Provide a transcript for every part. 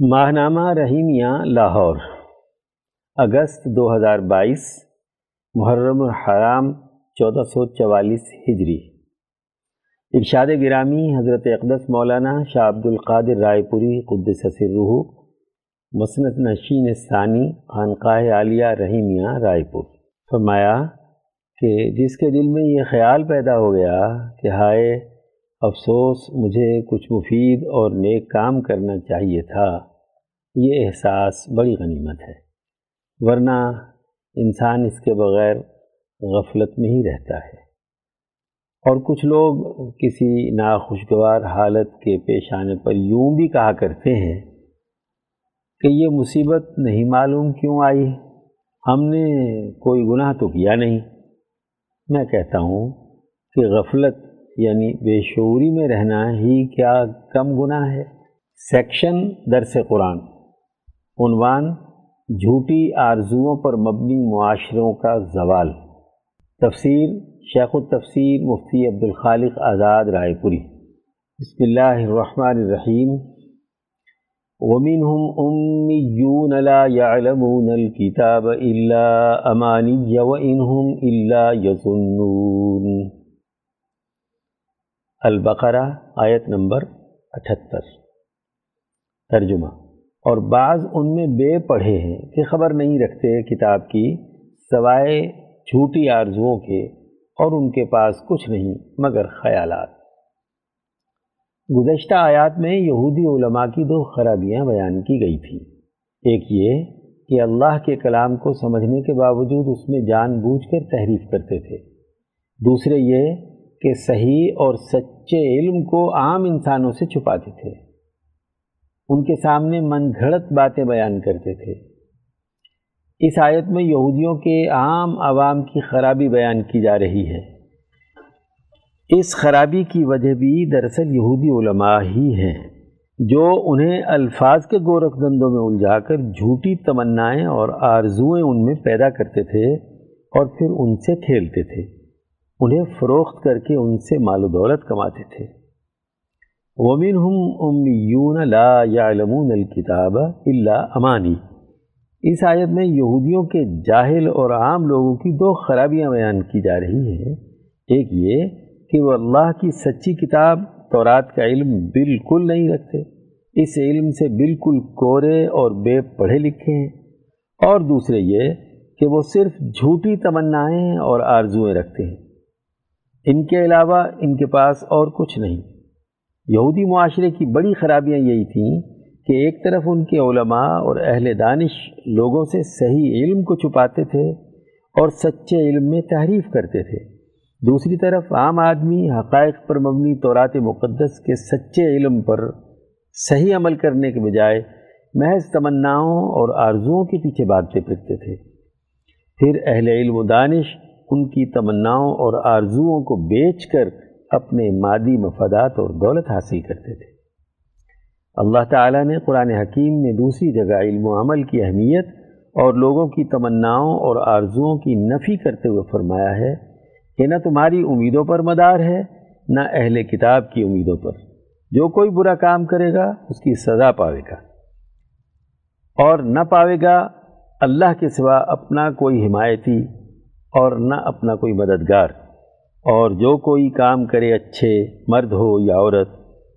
ماہنامہ رحیمیہ لاہور، اگست دو ہزار بائیس، محرم الحرام، چودہ سو چوالیس ہجری۔ ارشاد گرامی حضرت اقدس مولانا شاہ عبد القادر رائے پوری قدس روح مسنت نشین ثانی، خانقاہ عالیہ رحیمیہ رائے پور۔ فرمایا کہ جس کے دل میں یہ خیال پیدا ہو گیا کہ ہائے، افسوس، مجھے کچھ مفید اور نیک کام کرنا چاہیے تھا۔ یہ احساس بڑی غنیمت ہے، ورنہ انسان اس کے بغیر غفلت میں ہی رہتا ہے۔ اور کچھ لوگ کسی ناخوشگوار حالت کے پیش آنے پر یوں بھی کہا کرتے ہیں کہ یہ مصیبت نہیں معلوم کیوں آئی، ہم نے کوئی گناہ تو کیا نہیں۔ میں کہتا ہوں کہ غفلت یعنی بے شعوری میں رہنا ہی کیا کم گناہ ہے۔ سیکشن درس قرآن۔ عنوان جھوٹی آرزوؤں پر مبنی معاشروں کا زوال۔ تفسیر شیخ التفسیر مفتی عبد الخالق آزاد رائے پوری۔ بسم اللہ الرحمن الرحیم۔ ومنهم أميون لا يعلمون الكتاب إلا أماني وإنهم إلا يظنون البقرہ آیت نمبر اٹھتر۔ ترجمہ۔ اور بعض ان میں بے پڑھے ہیں کہ خبر نہیں رکھتے کتاب کی، سوائے جھوٹی آرزوؤں کے، اور ان کے پاس کچھ نہیں مگر خیالات۔ گزشتہ آیات میں یہودی علماء کی دو خرابیاں بیان کی گئی تھیں۔ ایک یہ کہ اللہ کے کلام کو سمجھنے کے باوجود اس میں جان بوجھ کر تحریف کرتے تھے۔ دوسرے یہ کہ صحیح اور سچے علم کو عام انسانوں سے چھپاتے تھے۔ ان کے سامنے من گھڑت باتیں بیان کرتے تھے۔ اس آیت میں یہودیوں کے عام عوام کی خرابی بیان کی جا رہی ہے۔ اس خرابی کی وجہ بھی دراصل یہودی علماء ہی ہیں، جو انہیں الفاظ کے گورکھ دندوں میں الجھا کر جھوٹی تمنائیں اور آرزوئیں ان میں پیدا کرتے تھے اور پھر ان سے کھیلتے تھے۔ انہیں فروخت کر کے ان سے مال و دولت کماتے تھے۔ ومن ہم امیون لا یعلمون الکتاب اللہ امانی اس آیت میں یہودیوں کے جاہل اور عام لوگوں کی دو خرابیاں بیان کی جا رہی ہیں۔ ایک یہ کہ وہ اللہ کی سچی کتاب تورات کا علم بالکل نہیں رکھتے۔ اس علم سے بالکل کورے اور بے پڑھے لکھے ہیں۔ اور دوسرے یہ کہ وہ صرف جھوٹی تمنائیں اور آرزوئیں رکھتے ہیں۔ ان کے علاوہ ان کے پاس اور کچھ نہیں۔ یہودی معاشرے کی بڑی خرابیاں یہی تھیں کہ ایک طرف ان کے علماء اور اہل دانش لوگوں سے صحیح علم کو چھپاتے تھے اور سچے علم میں تحریف کرتے تھے۔ دوسری طرف عام آدمی حقائق پر مبنی طورات مقدس کے سچے علم پر صحیح عمل کرنے کے بجائے محض تمناؤں اور آرزوؤں کے پیچھے بھاگتے پھرتے تھے۔ پھر اہل علم و دانش ان کی تمناؤں اور آرزوؤں کو بیچ کر اپنے مادی مفادات اور دولت حاصل کرتے تھے۔ اللہ تعالیٰ نے قرآن حکیم میں دوسری جگہ علم و عمل کی اہمیت اور لوگوں کی تمناؤں اور آرزوؤں کی نفی کرتے ہوئے فرمایا ہے کہ نہ تمہاری امیدوں پر مدار ہے، نہ اہل کتاب کی امیدوں پر۔ جو کوئی برا کام کرے گا، اس کی سزا پاوے گا۔ اور نہ پاوے گا اللہ کے سوا اپنا کوئی حمایتی اور نہ اپنا کوئی مددگار۔ اور جو کوئی کام کرے اچھے، مرد ہو یا عورت،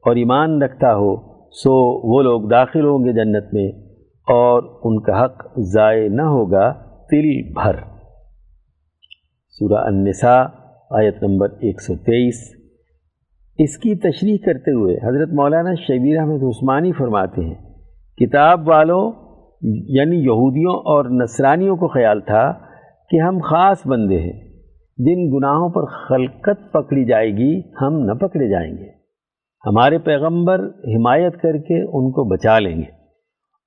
اور ایمان رکھتا ہو، سو وہ لوگ داخل ہوں گے جنت میں، اور ان کا حق ضائع نہ ہوگا تل بھر۔ سورہ النساء، آیت نمبر ایک سو تیئیس۔ اس کی تشریح کرتے ہوئے حضرت مولانا شبیر احمد عثمانی فرماتے ہیں، کتاب والوں یعنی یہودیوں اور نصرانیوں کو خیال تھا کہ ہم خاص بندے ہیں۔ جن گناہوں پر خلقت پکڑی جائے گی، ہم نہ پکڑے جائیں گے۔ ہمارے پیغمبر حمایت کر کے ان کو بچا لیں گے۔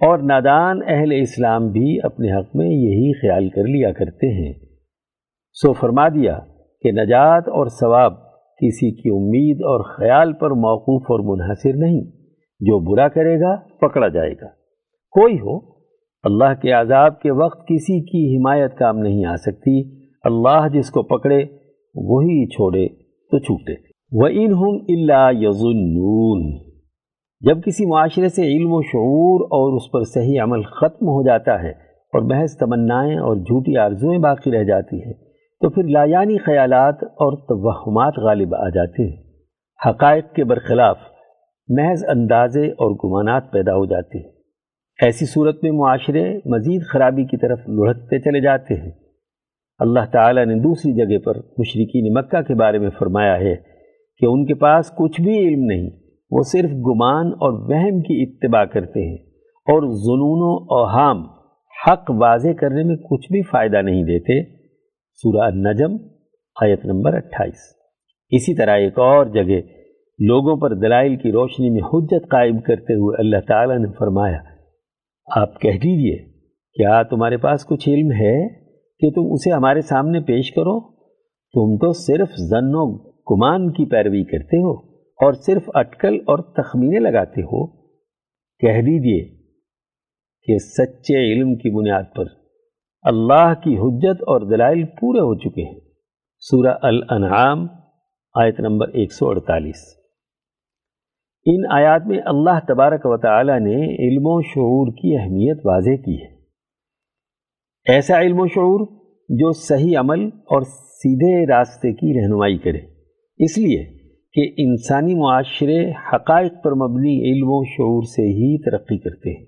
اور نادان اہل اسلام بھی اپنے حق میں یہی خیال کر لیا کرتے ہیں۔ سو فرما دیا کہ نجات اور ثواب کسی کی امید اور خیال پر موقوف اور منحصر نہیں۔ جو برا کرے گا، پکڑا جائے گا۔ کوئی ہو، اللہ کے عذاب کے وقت کسی کی حمایت کام نہیں آ سکتی۔ اللہ جس کو پکڑے، وہی چھوڑے تو چھوٹے۔ وہ ان ہم اللہ جب کسی معاشرے سے علم و شعور اور اس پر صحیح عمل ختم ہو جاتا ہے اور محض تمنائیں اور جھوٹی آرزویں باقی رہ جاتی ہیں، تو پھر لایانی خیالات اور توہمات غالب آ جاتے ہیں۔ حقائق کے برخلاف محض اندازے اور گمانات پیدا ہو جاتے ہیں۔ ایسی صورت میں معاشرے مزید خرابی کی طرف لڑھکتے چلے جاتے ہیں۔ اللہ تعالیٰ نے دوسری جگہ پر مشرقین مکہ کے بارے میں فرمایا ہے کہ ان کے پاس کچھ بھی علم نہیں، وہ صرف گمان اور وہم کی اتباع کرتے ہیں اور ظنون و اوہام حق واضح کرنے میں کچھ بھی فائدہ نہیں دیتے۔ سورہ نجم آیت نمبر اٹھائیس۔ اسی طرح ایک اور جگہ لوگوں پر دلائل کی روشنی میں حجت قائم کرتے ہوئے اللہ تعالیٰ نے فرمایا، آپ کہہ دیجیے، کیا تمہارے پاس کچھ علم ہے؟ کہ تم اسے ہمارے سامنے پیش کرو۔ تم تو صرف زن و گمان کی پیروی کرتے ہو اور صرف اٹکل اور تخمینے لگاتے ہو۔ کہہ دیجیے کہ سچے علم کی بنیاد پر اللہ کی حجت اور دلائل پورے ہو چکے ہیں۔ سورہ الانعام، آیت نمبر ایک سو اڑتالیس۔ ان آیات میں اللہ تبارک و تعالی نے علم و شعور کی اہمیت واضح کی ہے۔ ایسا علم و شعور جو صحیح عمل اور سیدھے راستے کی رہنمائی کرے۔ اس لیے کہ انسانی معاشرے حقائق پر مبنی علم و شعور سے ہی ترقی کرتے ہیں۔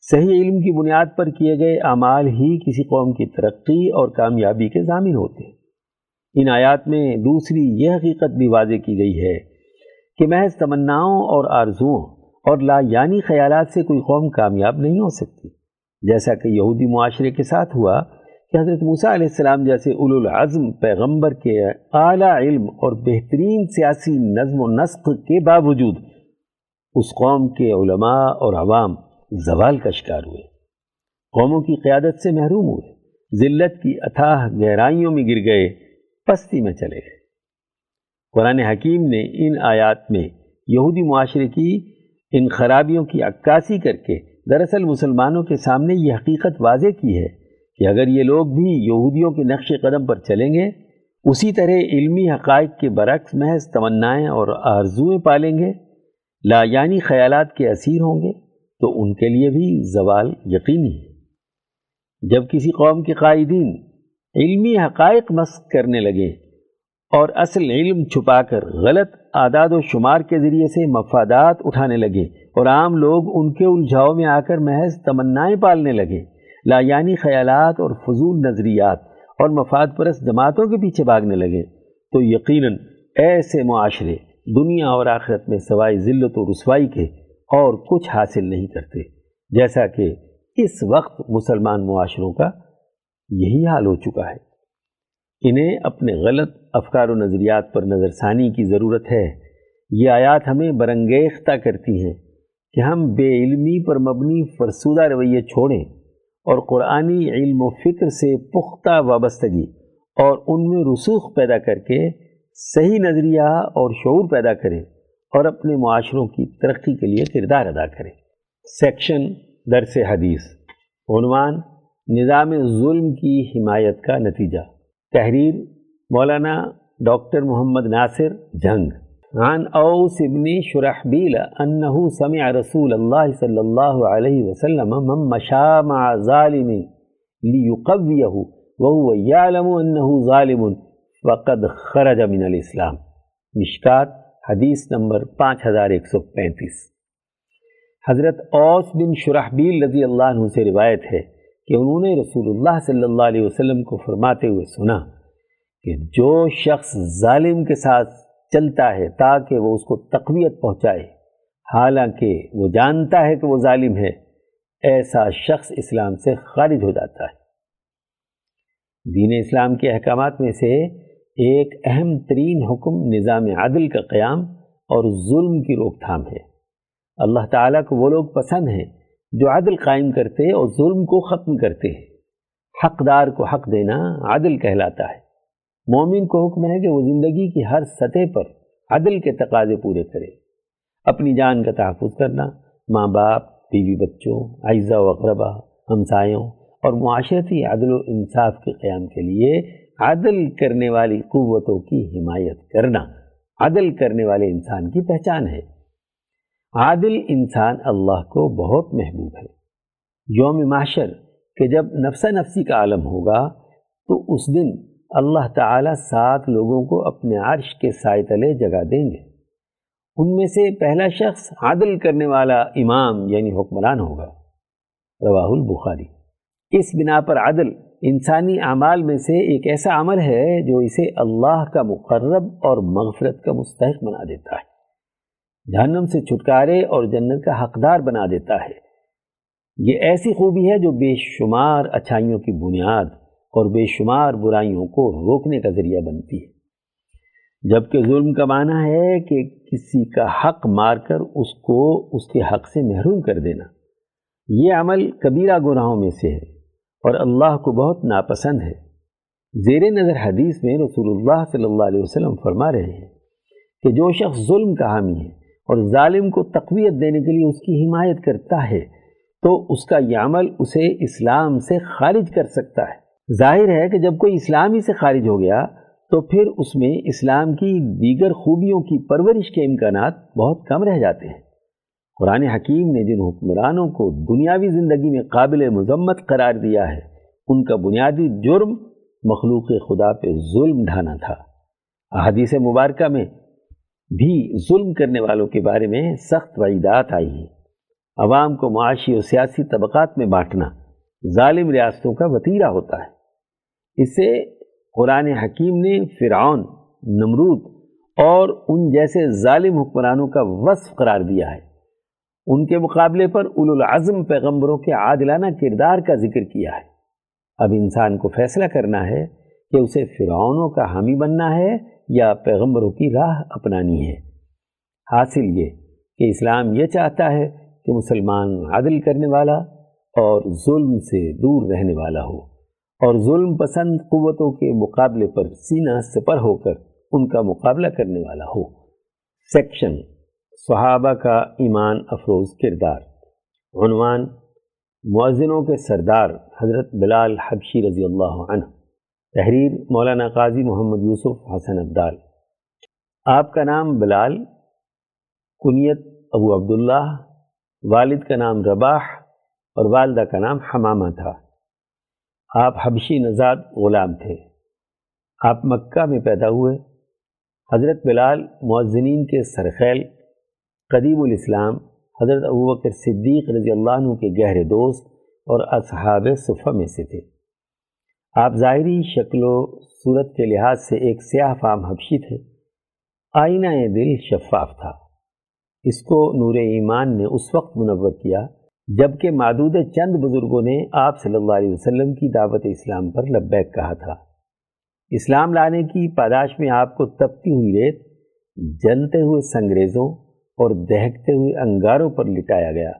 صحیح علم کی بنیاد پر کیے گئے اعمال ہی کسی قوم کی ترقی اور کامیابی کے ضامن ہوتے ہیں۔ ان آیات میں دوسری یہ حقیقت بھی واضح کی گئی ہے کہ محض تمناؤں اور آرزوؤں اور لا یعنی خیالات سے کوئی قوم کامیاب نہیں ہو سکتی۔ جیسا کہ یہودی معاشرے کے ساتھ ہوا کہ حضرت موسیٰ علیہ السلام جیسے اولو العظم پیغمبر کے اعلیٰ علم اور بہترین سیاسی نظم و نسق کے باوجود اس قوم کے علماء اور عوام زوال کا شکار ہوئے۔ قوموں کی قیادت سے محروم ہوئے۔ ذلت کی اتھاہ گہرائیوں میں گر گئے۔ پستی میں چلے گئے۔ قرآن حکیم نے ان آیات میں یہودی معاشرے کی ان خرابیوں کی عکاسی کر کے دراصل مسلمانوں کے سامنے یہ حقیقت واضح کی ہے کہ اگر یہ لوگ بھی یہودیوں کے نقش قدم پر چلیں گے، اسی طرح علمی حقائق کے برعکس محض تمنائیں اور آرزوئیں پالیں گے، لا یعنی خیالات کے اسیر ہوں گے، تو ان کے لیے بھی زوال یقینی ہے۔ جب کسی قوم کے قائدین علمی حقائق مسق کرنے لگے اور اصل علم چھپا کر غلط اعداد و شمار کے ذریعے سے مفادات اٹھانے لگے اور عام لوگ ان کے الجھاؤ میں آ کر محض تمنائیں پالنے لگے۔ لا یعنی خیالات اور فضول نظریات اور مفاد پرست جماعتوں کے پیچھے بھاگنے لگے۔ تو یقیناً ایسے معاشرے دنیا اور آخرت میں سوائے ذلت و رسوائی کے اور کچھ حاصل نہیں کرتے۔ جیسا کہ اس وقت مسلمان معاشروں کا یہی حال ہو چکا ہے۔ انہیں اپنے غلط افکار و نظریات پر نظر ثانی کی ضرورت ہے۔ یہ آیات ہمیں برنگیختہ کرتی ہیں کہ ہم بے علمی پر مبنی فرسودہ رویے چھوڑیں اور قرآنی علم و فکر سے پختہ وابستگی اور ان میں رسوخ پیدا کر کے صحیح نظریہ اور شعور پیدا کریں اور اپنے معاشروں کی ترقی کے لیے کردار ادا کریں۔ سیکشن درس حدیث، عنوان نظام ظلم کی حمایت کا نتیجہ۔ تحریر مولانا ڈاکٹر محمد ناصر جنگ عن اوس ابن شرحبیل انہو سمع رسول اللہ صلی اللہ علیہ وسلم من مشا مع ظالم لیقویہ وهو یعلم انہو ظالم وقد خرج من الاسلام۔ مشکات حدیث نمبر پانچ ہزار ایک سو پینتیس۔ حضرت اوس بن شرحبیل رضی اللہ عنہ سے روایت ہے کہ انہوں نے رسول اللہ صلی اللہ علیہ وسلم کو فرماتے ہوئے سنا کہ جو شخص ظالم کے ساتھ چلتا ہے تاکہ وہ اس کو تقویت پہنچائے، حالانکہ وہ جانتا ہے کہ وہ ظالم ہے، ایسا شخص اسلام سے خارج ہو جاتا ہے۔ دین اسلام کے احکامات میں سے ایک اہم ترین حکم نظام عدل کا قیام اور ظلم کی روک تھام ہے۔ اللہ تعالیٰ کو وہ لوگ پسند ہیں جو عدل قائم کرتے اور ظلم کو ختم کرتے ہیں۔ حقدار کو حق دینا عدل کہلاتا ہے۔ مومن کو حکم ہے کہ وہ زندگی کی ہر سطح پر عدل کے تقاضے پورے کرے۔ اپنی جان کا تحفظ کرنا، ماں باپ، بیوی بچوں اعزا و اقربا ہمسایوں اور معاشرتی عدل و انصاف کے قیام کے لیے عدل کرنے والی قوتوں کی حمایت کرنا عدل کرنے والے انسان کی پہچان ہے۔ عادل انسان اللہ کو بہت محبوب ہے۔ یوم معاشر کہ جب نفسا نفسی کا عالم ہوگا، تو اس دن اللہ تعالیٰ سات لوگوں کو اپنے عرش کے سائے تلے جگہ دیں گے۔ ان میں سے پہلا شخص عادل کرنے والا امام یعنی حکمران ہوگا۔ رواہ البخاری۔ اس بنا پر عدل انسانی اعمال میں سے ایک ایسا عمل ہے جو اسے اللہ کا مقرب اور مغفرت کا مستحق بنا دیتا ہے۔ جہنم سے چھٹکارے اور جنت کا حقدار بنا دیتا ہے۔ یہ ایسی خوبی ہے جو بے شمار اچھائیوں کی بنیاد اور بے شمار برائیوں کو روکنے کا ذریعہ بنتی ہے۔ جبکہ ظلم کا معنی ہے کہ کسی کا حق مار کر اس کو اس کے حق سے محروم کر دینا۔ یہ عمل کبیرہ گناہوں میں سے ہے اور اللہ کو بہت ناپسند ہے۔ زیر نظر حدیث میں رسول اللہ صلی اللہ علیہ وسلم فرما رہے ہیں کہ جو شخص ظلم کا حامی ہے اور ظالم کو تقویت دینے کے لیے اس کی حمایت کرتا ہے تو اس کا یہ عمل اسے اسلام سے خارج کر سکتا ہے۔ ظاہر ہے کہ جب کوئی اسلام ہی سے خارج ہو گیا تو پھر اس میں اسلام کی دیگر خوبیوں کی پرورش کے امکانات بہت کم رہ جاتے ہیں۔ قرآن حکیم نے جن حکمرانوں کو دنیاوی زندگی میں قابل مذمت قرار دیا ہے، ان کا بنیادی جرم مخلوق خدا پہ ظلم ڈھانا تھا۔ احادیث مبارکہ میں بھی ظلم کرنے والوں کے بارے میں سخت وعیدات آئی ہیں۔ عوام کو معاشی اور سیاسی طبقات میں بانٹنا، ظالم ریاستوں کا وطیرہ ہوتا ہے۔ اس سے قرآن حکیم نے فرعون، نمرود اور ان جیسے ظالم حکمرانوں کا وصف قرار دیا ہے۔ ان کے مقابلے پر اول العظم پیغمبروں کے عادلانہ کردار کا ذکر کیا ہے۔ اب انسان کو فیصلہ کرنا ہے کہ اسے فرعونوں کا حامی بننا ہے یا پیغمبروں کی راہ اپنانی ہے۔ حاصل یہ کہ اسلام یہ چاہتا ہے کہ مسلمان عدل کرنے والا اور ظلم سے دور رہنے والا ہو۔ اور ظلم پسند قوتوں کے مقابلے پر سینہ سپر ہو کر ان کا مقابلہ کرنے والا ہو۔ سیکشن صحابہ کا ایمان افروز کردار۔ عنوان معذنوں کے سردار حضرت بلال حبشی رضی اللہ عنہ۔ تحریر مولانا قاضی محمد یوسف حسن عبدال آپ کا نام بلال، کنیت ابو عبداللہ، والد کا نام رباح اور والدہ کا نام حمامہ تھا۔ آپ حبشی نژاد غلام تھے۔ آپ مکہ میں پیدا ہوئے۔ حضرت بلال معذنین کے سرخیل، قدیم الاسلام، حضرت ابوبکر صدیق رضی اللہ عنہ کے گہرے دوست اور اصحاب صفہ میں سے تھے۔ آپ ظاہری شکل و صورت کے لحاظ سے ایک سیاہ فام حبشی تھے۔ آئینہ دل شفاف تھا۔ اس کو نور ایمان نے اس وقت منور کیا جبکہ معدود چند بزرگوں نے آپ صلی اللہ علیہ وسلم کی دعوت اسلام پر لبیک کہا تھا۔ اسلام لانے کی پاداش میں آپ کو تپتی ہوئی ریت، جلتے ہوئے سنگریزوں اور دہکتے ہوئے انگاروں پر لٹایا گیا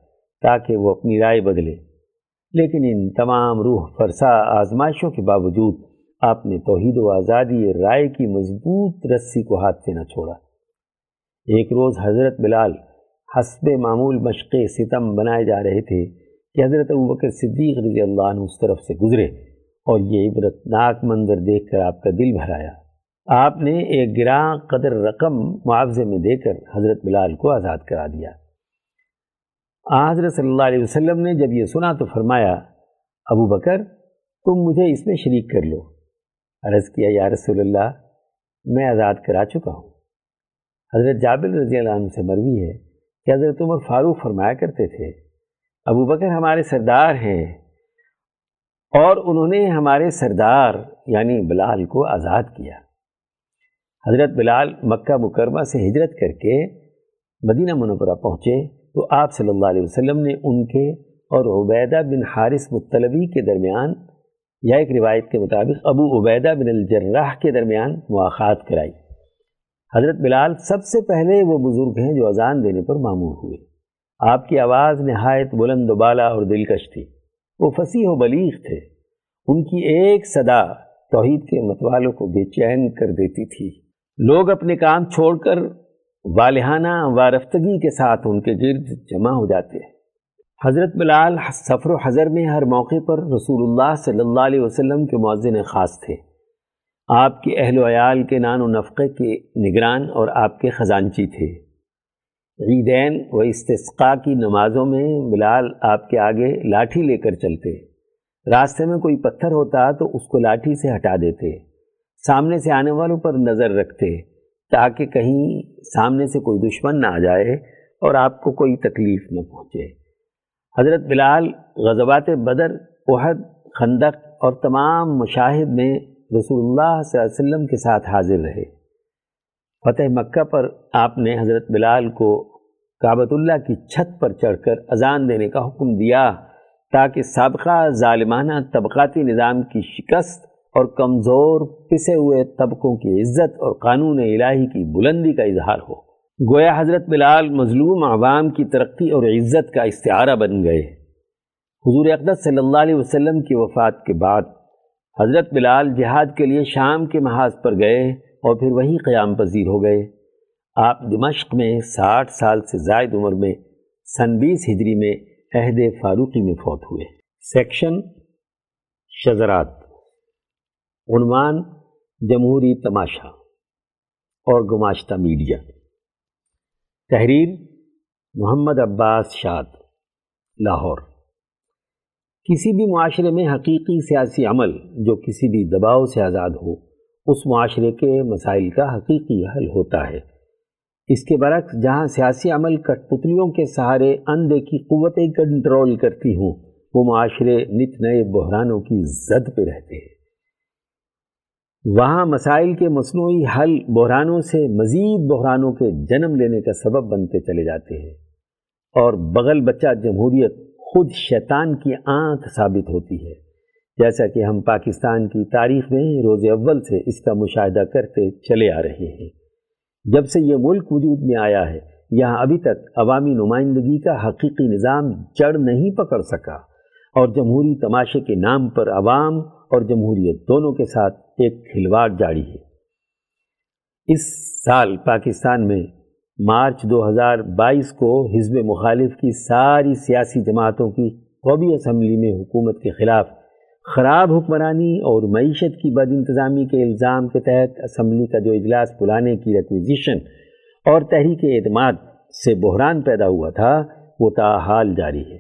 تاکہ وہ اپنی رائے بدلے۔ لیکن ان تمام روح فرسا آزمائشوں کے باوجود آپ نے توحید و آزادی رائے کی مضبوط رسی کو ہاتھ سے نہ چھوڑا۔ ایک روز حضرت بلال حسب معمول مشق ستم بنائے جا رہے تھے کہ حضرت ابوبکر صدیق رضی اللہ عنہ اس طرف سے گزرے اور یہ عبرتناک منظر دیکھ کر آپ کا دل بھرایا۔ آپ نے ایک گراں قدر رقم معاوضے میں دے کر حضرت بلال کو آزاد کرا دیا۔ حضرت صلی اللہ علیہ وسلم نے جب یہ سنا تو فرمایا، ابو بکر، تم مجھے اس میں شریک کر لو۔ عرض کیا، یا رسول اللہ، میں آزاد کرا چکا ہوں۔ حضرت جابل رضی اللہ عنہ سے مروی ہے۔ کہ حضرت عمر فاروق فرمایا کرتے تھے، ابو بکر ہمارے سردار ہیں اور انہوں نے ہمارے سردار یعنی بلال کو آزاد کیا۔ حضرت بلال مکہ مکرمہ سے ہجرت کر کے مدینہ منورہ پہنچے تو آپ صلی اللہ علیہ وسلم نے ان کے اور عبیدہ بن حارث مطلبی کے درمیان یا ایک روایت کے مطابق ابو عبیدہ بن الجراح کے درمیان مواقع کرائی۔ حضرت بلال سب سے پہلے وہ بزرگ ہیں جو اذان دینے پر معمور ہوئے۔ آپ کی آواز نہایت بلند و بالا اور دلکش تھی۔ وہ فصیح و بلیغ تھے۔ ان کی ایک صدا توحید کے متوالوں کو بے چین کر دیتی تھی۔ لوگ اپنے کام چھوڑ کر والہانہ وارفتگی کے ساتھ ان کے گرد جمع ہو جاتے حضرت بلال سفر و حضر میں ہر موقع پر رسول اللہ صلی اللہ علیہ وسلم کے معذن خاص تھے۔ آپ کے اہل و عیال کے نان و نفقے کے نگران اور آپ کے خزانچی تھے۔ عیدین و استثقاء کی نمازوں میں بلال آپ کے آگے لاٹھی لے کر چلتے۔ راستے میں کوئی پتھر ہوتا تو اس کو لاٹھی سے ہٹا دیتے۔ سامنے سے آنے والوں پر نظر رکھتے تاکہ کہیں سامنے سے کوئی دشمن نہ آ جائے اور آپ کو کوئی تکلیف نہ پہنچے۔ حضرت بلال غزوات بدر، احد، خندق اور تمام مشاہد میں رسول اللہ صلی اللہ علیہ وسلم کے ساتھ حاضر رہے۔ فتح مکہ پر آپ نے حضرت بلال کو کعبۃ اللہ کی چھت پر چڑھ کر اذان دینے کا حکم دیا تاکہ سابقہ ظالمانہ طبقاتی نظام کی شکست اور کمزور پسے ہوئے طبقوں کی عزت اور قانون الہی کی بلندی کا اظہار ہو۔ گویا حضرت بلال مظلوم عوام کی ترقی اور عزت کا استعارہ بن گئے۔ حضور اقدس صلی اللہ علیہ وسلم کی وفات کے بعد حضرت بلال جہاد کے لیے شام کے محاذ پر گئے اور پھر وہیں قیام پذیر ہو گئے۔ آپ دمشق میں ساٹھ سال سے زائد عمر میں سن بیس ہجری میں عہد فاروقی میں فوت ہوئے۔ سیکشن شزرات عنوان جمہوری تماشا اور گماشتہ میڈیا۔ تحریر محمد عباس شاد، لاہور۔ کسی بھی معاشرے میں حقیقی سیاسی عمل جو کسی بھی دباؤ سے آزاد ہو، اس معاشرے کے مسائل کا حقیقی حل ہوتا ہے۔ اس کے برعکس، جہاں سیاسی عمل کٹ پتلیوں کے سہارے اندے کی قوتیں کنٹرول کرتی ہوں، وہ معاشرے نت نئے بحرانوں کی زد پہ رہتے ہیں۔ وہاں مسائل کے مصنوعی حل بحرانوں سے مزید بحرانوں کے جنم لینے کا سبب بنتے چلے جاتے ہیں۔ اور بغل بچہ جمہوریت خود شیطان کی آنکھ ثابت ہوتی ہے۔ جیسا کہ ہم پاکستان کی تاریخ میں روز اول سے اس کا مشاہدہ کرتے چلے آ رہے ہیں۔ جب سے یہ ملک وجود میں آیا ہے، یہاں ابھی تک عوامی نمائندگی کا حقیقی نظام جڑ نہیں پکڑ سکا اور جمہوری تماشے کے نام پر عوام اور جمہوریت دونوں کے ساتھ ایک کھلواڑ جاری ہے۔ اس سال پاکستان میں مارچ دو ہزار بائیس کو حزب مخالف کی ساری سیاسی جماعتوں کی قومی اسمبلی میں حکومت کے خلاف خراب حکمرانی اور معیشت کی بد انتظامی کے الزام کے تحت اسمبلی کا جو اجلاس بلانے کی ریکویزیشن اور تحریک اعتماد سے بحران پیدا ہوا تھا، وہ تاحال جاری ہے۔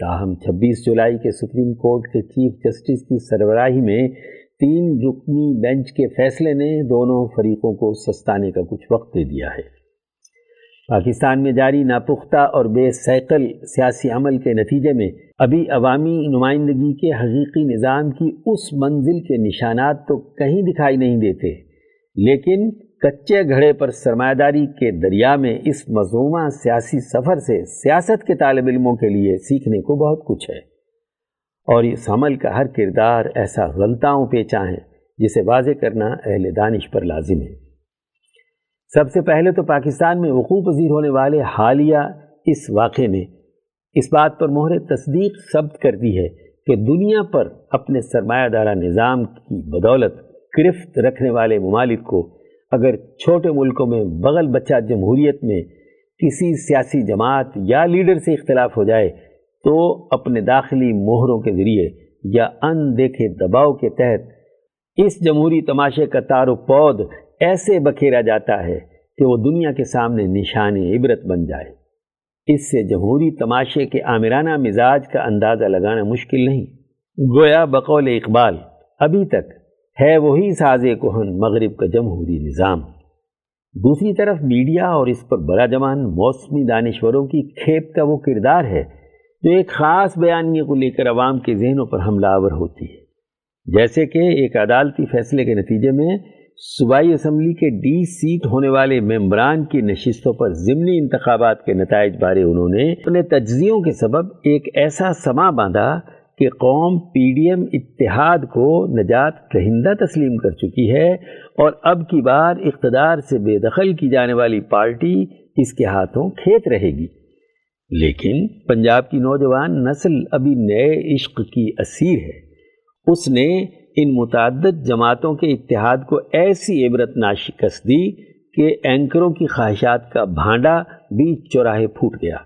تاہم، چھبیس جولائی کے سپریم کورٹ کے چیف جسٹس کی سربراہی میں تین رکنی بینچ کے فیصلے نے دونوں فریقوں کو سستانے کا کچھ وقت دے دیا ہے۔ پاکستان میں جاری ناپختہ اور بے سیکل سیاسی عمل کے نتیجے میں ابھی عوامی نمائندگی کے حقیقی نظام کی اس منزل کے نشانات تو کہیں دکھائی نہیں دیتے، لیکن کچے گھڑے پر سرمایہ داری کے دریا میں اس مضمومہ سیاسی سفر سے سیاست کے طالب علموں کے لیے سیکھنے کو بہت کچھ ہے۔ اور اس عمل کا ہر کردار ایسا غلطاؤں پیچا ہے جسے واضح کرنا اہل دانش پر لازم ہے۔ سب سے پہلے تو پاکستان میں وقوع پذیر ہونے والے حالیہ اس واقعے نے اس بات پر مہر تصدیق ثبت کر دی ہے کہ دنیا پر اپنے سرمایہ دارہ نظام کی بدولت گرفت رکھنے والے ممالک کو اگر چھوٹے ملکوں میں بغل بچہ جمہوریت میں کسی سیاسی جماعت یا لیڈر سے اختلاف ہو جائے تو اپنے داخلی مہروں کے ذریعے یا ان دیکھے دباؤ کے تحت اس جمہوری تماشے کا تار و پود ایسے بکھیرا جاتا ہے کہ وہ دنیا کے سامنے نشان عبرت بن جائے۔ اس سے جمہوری تماشے کے آمرانہ مزاج کا اندازہ لگانا مشکل نہیں۔ گویا بقول اقبال، ابھی تک ہے وہی ساز کوہن مغرب کا جمہوری نظام۔ دوسری طرف میڈیا اور اس پر بڑا جمان موسمی دانشوروں کی کھیپ کا وہ کردار ہے جو ایک خاص بیانیے کو لے کر عوام کے ذہنوں پر حملہ آور ہوتی ہے۔ جیسے کہ ایک عدالتی فیصلے کے نتیجے میں صوبائی اسمبلی کے ڈی سیٹ ہونے والے ممبران کی نشستوں پر ضمنی انتخابات کے نتائج بارے انہوں نے اپنے تجزیوں کے سبب ایک ایسا سما باندھا کہ قوم پی ڈی ایم اتحاد کو نجات دہندہ تسلیم کر چکی ہے اور اب کی بار اقتدار سے بے دخل کی جانے والی پارٹی اس کے ہاتھوں کھیت رہے گی۔ لیکن پنجاب کی نوجوان نسل ابھی نئے عشق کی اسیر ہے۔ اس نے ان متعدد جماعتوں کے اتحاد کو ایسی عبرت ناشکست دی کہ اینکروں کی خواہشات کا بھانڈا بیچ چوراہے پھوٹ گیا۔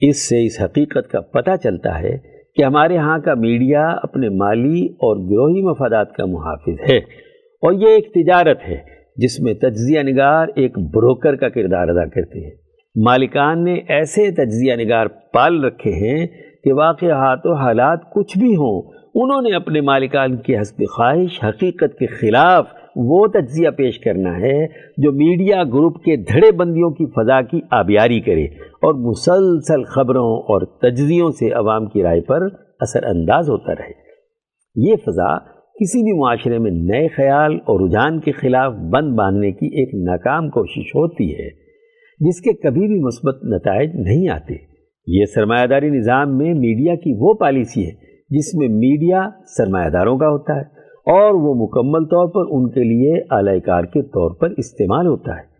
اس سے اس حقیقت کا پتہ چلتا ہے کہ ہمارے ہاں کا میڈیا اپنے مالی اور گروہی مفادات کا محافظ ہے اور یہ ایک تجارت ہے جس میں تجزیہ نگار ایک بروکر کا کردار ادا کرتے ہیں۔ مالکان نے ایسے تجزیہ نگار پال رکھے ہیں کہ واقعات و حالات کچھ بھی ہوں انہوں نے اپنے مالکان کی حسب خواہش، حقیقت کے خلاف وہ تجزیہ پیش کرنا ہے جو میڈیا گروپ کے دھڑے بندیوں کی فضا کی آبیاری کرے اور مسلسل خبروں اور تجزیوں سے عوام کی رائے پر اثر انداز ہوتا رہے۔ یہ فضا کسی بھی معاشرے میں نئے خیال اور رجحان کے خلاف بند باندھنے کی ایک ناکام کوشش ہوتی ہے، جس کے کبھی بھی مثبت نتائج نہیں آتے۔ یہ سرمایہ داری نظام میں میڈیا کی وہ پالیسی ہے جس میں میڈیا سرمایہ داروں کا ہوتا ہے اور وہ مکمل طور پر ان کے لیے اعلی کار کے طور پر استعمال ہوتا ہے۔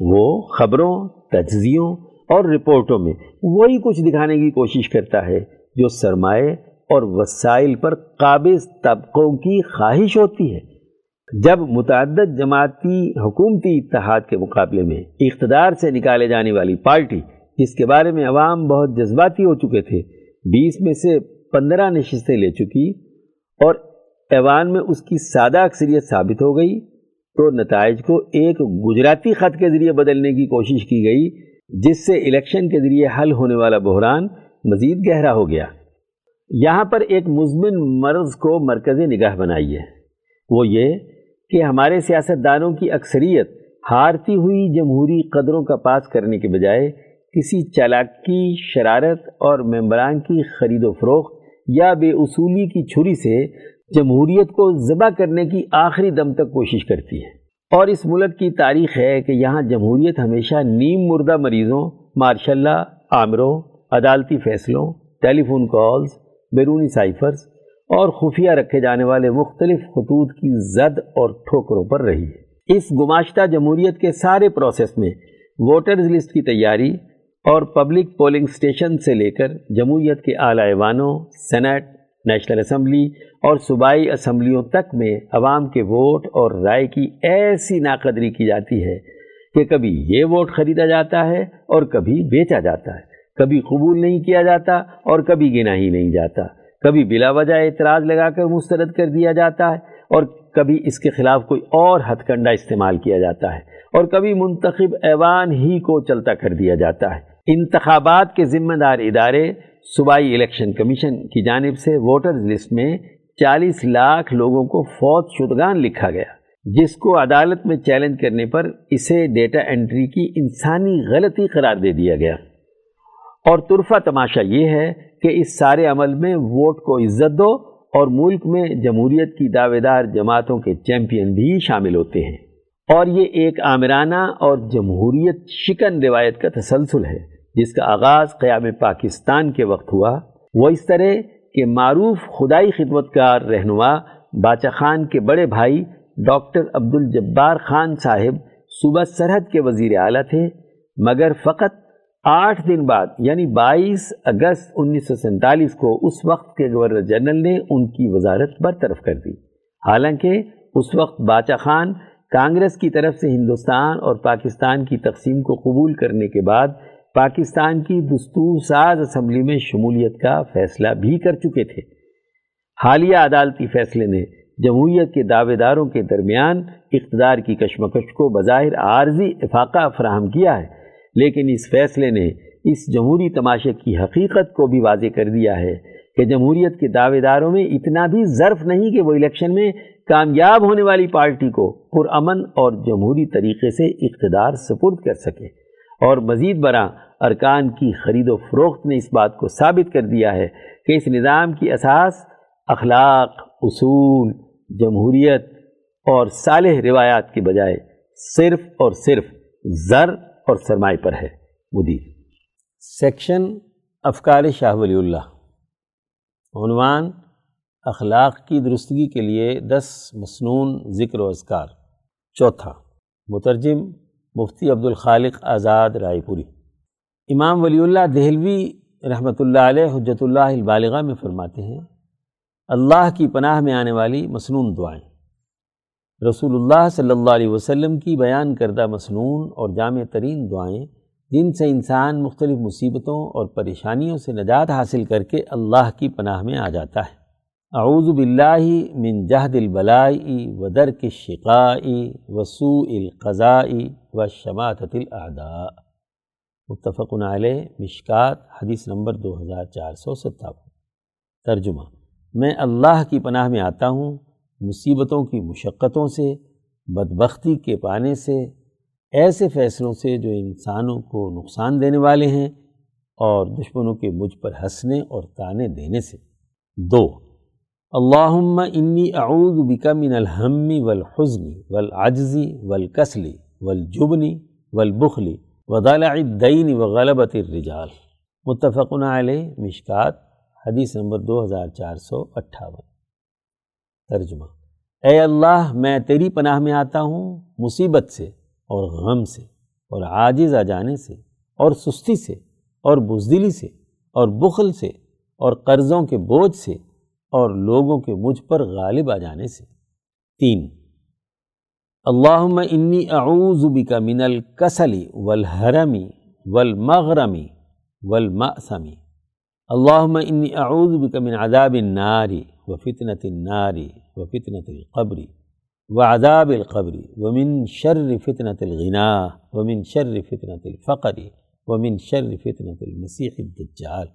وہ خبروں، تجزیوں اور رپورٹوں میں وہی کچھ دکھانے کی کوشش کرتا ہے جو سرمایہ اور وسائل پر قابض طبقوں کی خواہش ہوتی ہے۔ جب متعدد جماعتی حکومتی اتحاد کے مقابلے میں اقتدار سے نکالے جانے والی پارٹی، جس کے بارے میں عوام بہت جذباتی ہو چکے تھے، بیس میں سے پندرہ نشستیں لے چکی اور ایوان میں اس کی سادہ اکثریت ثابت ہو گئی تو نتائج کو ایک گجراتی خط کے ذریعے بدلنے کی کوشش کی گئی، جس سے الیکشن کے ذریعے حل ہونے والا بحران مزید گہرا ہو گیا۔ یہاں پر ایک مزمن مرض کو مرکز نگاہ بنائی ہے، وہ یہ کہ ہمارے سیاستدانوں کی اکثریت ہارتی ہوئی جمہوری قدروں کا پاس کرنے کے بجائے کسی چالاکی، شرارت اور ممبران کی خرید و فروخت یا بے اصولی کی چھری سے جمہوریت کو ذبح کرنے کی آخری دم تک کوشش کرتی ہے۔ اور اس ملک کی تاریخ ہے کہ یہاں جمہوریت ہمیشہ نیم مردہ مریضوں مارشاء اللہ عامروں، عدالتی فیصلوں ٹیلی فون کالز، بیرونی سائفرز اور خفیہ رکھے جانے والے مختلف خطوط کی زد اور ٹھوکروں پر رہی ہے۔ اس گماشتہ جمہوریت کے سارے پروسیس میں ووٹرز لسٹ کی تیاری اور پبلک پولنگ سٹیشن سے لے کر جمہوریت کے اعلی ایوانوں سینٹ نیشنل اسمبلی اور صوبائی اسمبلیوں تک میں عوام کے ووٹ اور رائے کی ایسی ناقدری کی جاتی ہے کہ کبھی یہ ووٹ خریدا جاتا ہے اور کبھی بیچا جاتا ہے۔ کبھی قبول نہیں کیا جاتا اور کبھی گنا ہی نہیں جاتا۔ کبھی بلا وجہ اعتراض لگا کر مسترد کر دیا جاتا ہے اور کبھی اس کے خلاف کوئی اور ہتھ کنڈا استعمال کیا جاتا ہے۔ اور کبھی منتخب ایوان ہی کو چلتا کر دیا جاتا ہے۔ انتخابات کے ذمہ دار ادارے، صوبائی الیکشن کمیشن کی جانب سے ووٹرز لسٹ میں چالیس لاکھ لوگوں کو فوت شدگان لکھا گیا، جس کو عدالت میں چیلنج کرنے پر اسے ڈیٹا انٹری کی انسانی غلطی قرار دے دیا گیا۔ اور طرفہ تماشا یہ ہے کہ اس سارے عمل میں ووٹ کو عزت دو اور ملک میں جمہوریت کی دعوے دار جماعتوں کے چیمپئن بھی شامل ہوتے ہیں۔ اور یہ ایک آمرانہ اور جمہوریت شکن روایت کا تسلسل ہے، جس کا آغاز قیام پاکستان کے وقت ہوا۔ وہ اس طرح کہ معروف خدائی خدمت کار رہنما باچا خان کے بڑے بھائی ڈاکٹر عبد الجبار خان صاحب صوبہ سرحد کے وزیر اعلیٰ تھے، مگر فقط آٹھ دن بعد یعنی بائیس اگست انیس سو سینتالیس کو اس وقت کے گورنر جنرل نے ان کی وزارت برطرف کر دی۔ حالانکہ اس وقت باچا خان کانگریس کی طرف سے ہندوستان اور پاکستان کی تقسیم کو قبول کرنے کے بعد پاکستان کی دستور ساز اسمبلی میں شمولیت کا فیصلہ بھی کر چکے تھے۔ حالیہ عدالتی فیصلے نے جمہوریت کے دعوے داروں کے درمیان اقتدار کی کشمکش کو بظاہر عارضی افاقہ فراہم کیا ہے، لیکن اس فیصلے نے اس جمہوری تماشے کی حقیقت کو بھی واضح کر دیا ہے کہ جمہوریت کے دعوے داروں میں اتنا بھی ظرف نہیں کہ وہ الیکشن میں کامیاب ہونے والی پارٹی کو پرامن اور جمہوری طریقے سے اقتدار سپرد کر سکے۔ اور مزید برآں، ارکان کی خرید و فروخت نے اس بات کو ثابت کر دیا ہے کہ اس نظام کی اساس اخلاق، اصول، جمہوریت اور صالح روایات کے بجائے صرف اور صرف زر اور سرمائے پر ہے۔ مدیر۔ سیکشن افکار شاہ ولی اللہ۔ عنوان اخلاق کی درستگی کے لیے دس مصنون ذکر و اذکار۔ چوتھا، مترجم مفتی عبد الخالق آزاد رائے پوری۔ امام ولی اللہ دہلوی رحمۃ اللہ علیہ حجت اللہ البالغہ میں فرماتے ہیں، اللہ کی پناہ میں آنے والی مصنون دعائیں۔ رسول اللہ صلی اللہ علیہ وسلم کی بیان کردہ مصنون اور جامع ترین دعائیں، جن سے انسان مختلف مصیبتوں اور پریشانیوں سے نجات حاصل کر کے اللہ کی پناہ میں آ جاتا ہے۔ اعوذ باللہ من جہد البلائی و درک الشقائی و سوء القضائی و شماتت الاعداء۔ متفق علیہ، مشکات، حدیث نمبر دو ہزار چار سو ستاون۔ ترجمہ میں اللہ کی پناہ میں آتا ہوں، مصیبتوں کی مشقتوں سے، بدبختی کے پانے سے، ایسے فیصلوں سے جو انسانوں کو نقصان دینے والے ہیں اور دشمنوں کے مجھ پر ہنسنے اور تانے دینے سے۔ دو اللہم انی اعوذ بکا من الہم والحزن والعجزی والکسلی والجبنی والبخلی وضلع الدین وغلبت الرجال۔ متفقن علیہ، مشکات، حدیث نمبر دو ہزار چار سو اٹھاون۔ ترجمہ، اے اللہ، میں تیری پناہ میں آتا ہوں مصیبت سے اور غم سے اور عاجز آ جانے سے اور سستی سے اور بزدلی سے اور بخل سے اور قرضوں کے بوجھ سے اور لوگوں کے مجھ پر غالب آ جانے سے۔ تین، اللہم انی اعوذ بکا من الکسلی والحرمی والمغرمی والمأثمی اللہم انی اعوذ بکا من عذاب النار وفتنة النار وفتنة القبر وعذاب القبر ومن شر فتنة الغنا ومن شر فتنة الفقر ومن شر فتنة المسيح الدجال۔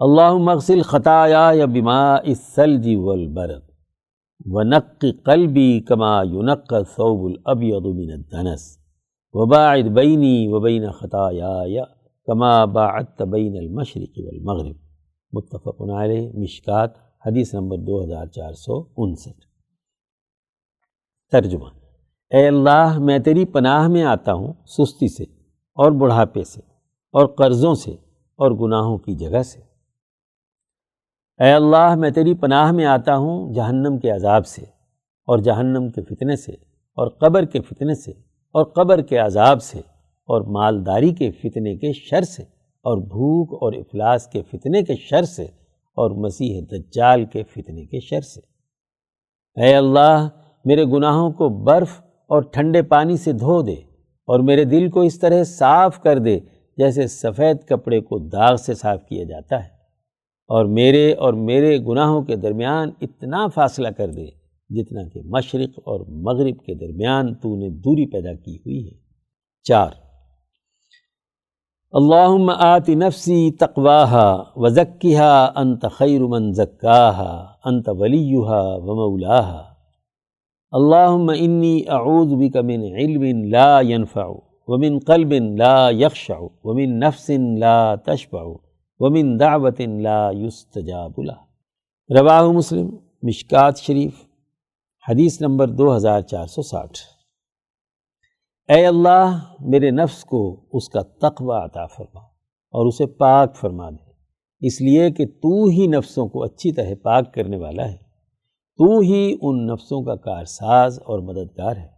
اللہم اغسل خطایا بماء الثلج والبرد ونق قلبی کما یونق صوب الابیض من الدنس وباعد بینی وبین خطایا کما باعدت بین المشرق والمغرب متفق علیہ مشکات حدیث نمبر دو ہزار چار سو انسٹھ ترجمہ اے اللہ میں تیری پناہ میں آتا ہوں سستی سے اور بڑھاپے سے اور قرضوں سے اور گناہوں کی جگہ سے اے اللہ، میں تیری پناہ میں آتا ہوں جہنم کے عذاب سے اور جہنم کے فتنے سے اور قبر کے فتنے سے اور قبر کے عذاب سے اور مالداری کے فتنے کے شر سے اور بھوک اور افلاس کے فتنے کے شر سے اور مسیح دجال کے فتنے کے شر سے۔ اے اللہ، میرے گناہوں کو برف اور ٹھنڈے پانی سے دھو دے اور میرے دل کو اس طرح صاف کر دے جیسے سفید کپڑے کو داغ سے صاف کیا جاتا ہے۔ اور میرے اور میرے گناہوں کے درمیان اتنا فاصلہ کر دے جتنا کہ مشرق اور مغرب کے درمیان تو نے دوری پیدا کی ہوئی ہے۔ چار، اللہم آت نفسی تقواہا وزکیہا انت خیر من زکاہا، انت ولیہا ومولاہا اللہم انی اعوذ بک من علم لا ينفع ومن قلب لا يخشع ومن نفس لا تشبع۔ ومن دعوت لا يستجاب له۔ رواہ مسلم، مشکات شریف، حدیث نمبر دو ہزار چار سو ساٹھ۔ اے اللہ، میرے نفس کو اس کا تقوی عطا فرما اور اسے پاک فرما دے۔ اس لیے کہ تو ہی نفسوں کو اچھی طرح پاک کرنے والا ہے۔ تو ہی ان نفسوں کا کارساز اور مددگار ہے۔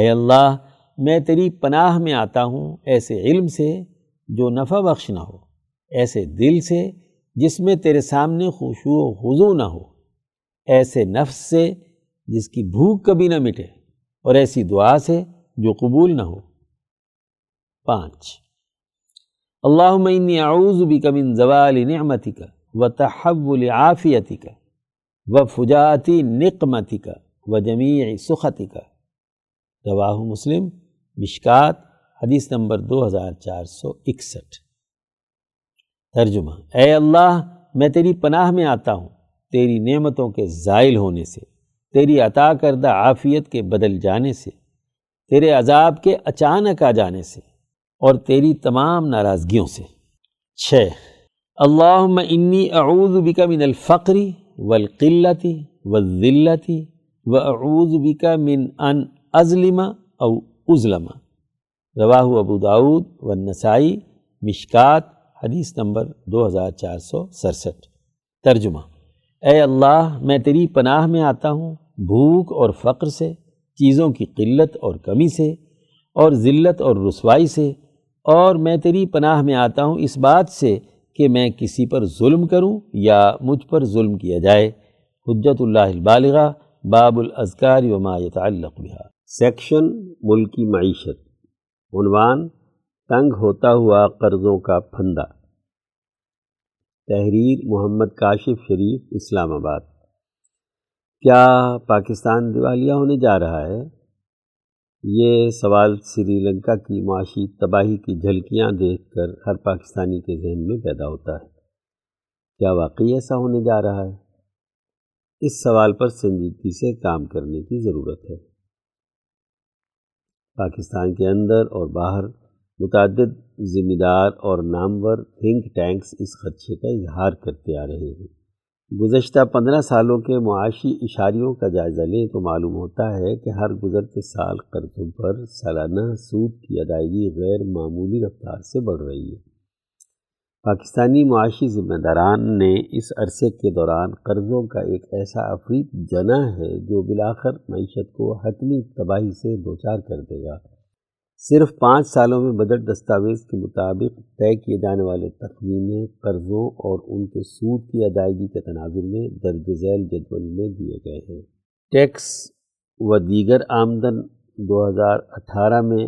اے اللہ، میں تیری پناہ میں آتا ہوں ایسے علم سے جو نفع بخش نہ ہو۔ ایسے دل سے جس میں تیرے سامنے خوشو و خضو نہ ہو۔ ایسے نفس سے جس کی بھوک کبھی نہ مٹے اور ایسی دعا سے جو قبول نہ ہو۔ پانچ۔ اللہ اعوذ بک من زوال نعمتی کا و تحول عافیتی کا و فجاتی نقمتی کا و جمیع سختی کا رواہ مسلم، مشکات، حدیث نمبر دو ہزار چار سو اکسٹھ۔ ترجمہ، اے اللہ، میں تیری پناہ میں آتا ہوں، تیری نعمتوں کے زائل ہونے سے، تیری عطا کردہ عافیت کے بدل جانے سے، تیرے عذاب کے اچانک آ جانے سے، اور تیری تمام ناراضگیوں سے۔ چھ اللہ انی اعوذ بکا من الفقری والقلتی والذلتی واعوذ بکا من ان ازلم او ازلم۔ رواہ ابو داود والنسائی، مشکات حدیث نمبر دو ہزار چار سو سڑسٹھ ترجمہ، اے اللہ، میں تیری پناہ میں آتا ہوں بھوک اور فقر سے، چیزوں کی قلت اور کمی سے، اور ذلت اور رسوائی سے، اور میں تیری پناہ میں آتا ہوں اس بات سے کہ میں کسی پر ظلم کروں یا مجھ پر ظلم کیا جائے۔ حجت اللہ البالغہ، باب الاذکار وما يتعلق بها سیکشن ملکی معیشت۔ عنوان تنگ ہوتا ہوا قرضوں کا پھندا۔ تحریر محمد کاشف شریف، اسلام آباد۔ کیا پاکستان دیوالیہ ہونے جا رہا ہے؟ یہ سوال سری لنکا کی معاشی تباہی کی جھلکیاں دیکھ کر ہر پاکستانی کے ذہن میں پیدا ہوتا ہے۔ کیا واقعی ایسا ہونے جا رہا ہے؟ اس سوال پر سنجیدگی سے کام کرنے کی ضرورت ہے۔ پاکستان کے اندر اور باہر متعدد ذمہ دار اور نامور تھنک ٹینکس اس خدشے کا اظہار کرتے آ رہے ہیں۔ گزشتہ پندرہ سالوں کے معاشی اشاریوں کا جائزہ لیں تو معلوم ہوتا ہے کہ ہر گزرتے سال قرضوں پر سالانہ سود کی ادائیگی غیر معمولی رفتار سے بڑھ رہی ہے۔ پاکستانی معاشی ذمہ داران نے اس عرصے کے دوران قرضوں کا ایک ایسا افریق جنا ہے جو بلاخر معیشت کو حتمی تباہی سے دوچار کر دے گا۔ صرف پانچ سالوں میں بجٹ دستاویز کے مطابق طے کیے جانے والے تخمینے قرضوں اور ان کے سود کی ادائیگی کے تناظر میں درج ذیل جدول میں دیے گئے ہیں۔ ٹیکس و دیگر آمدن دو ہزار اٹھارہ میں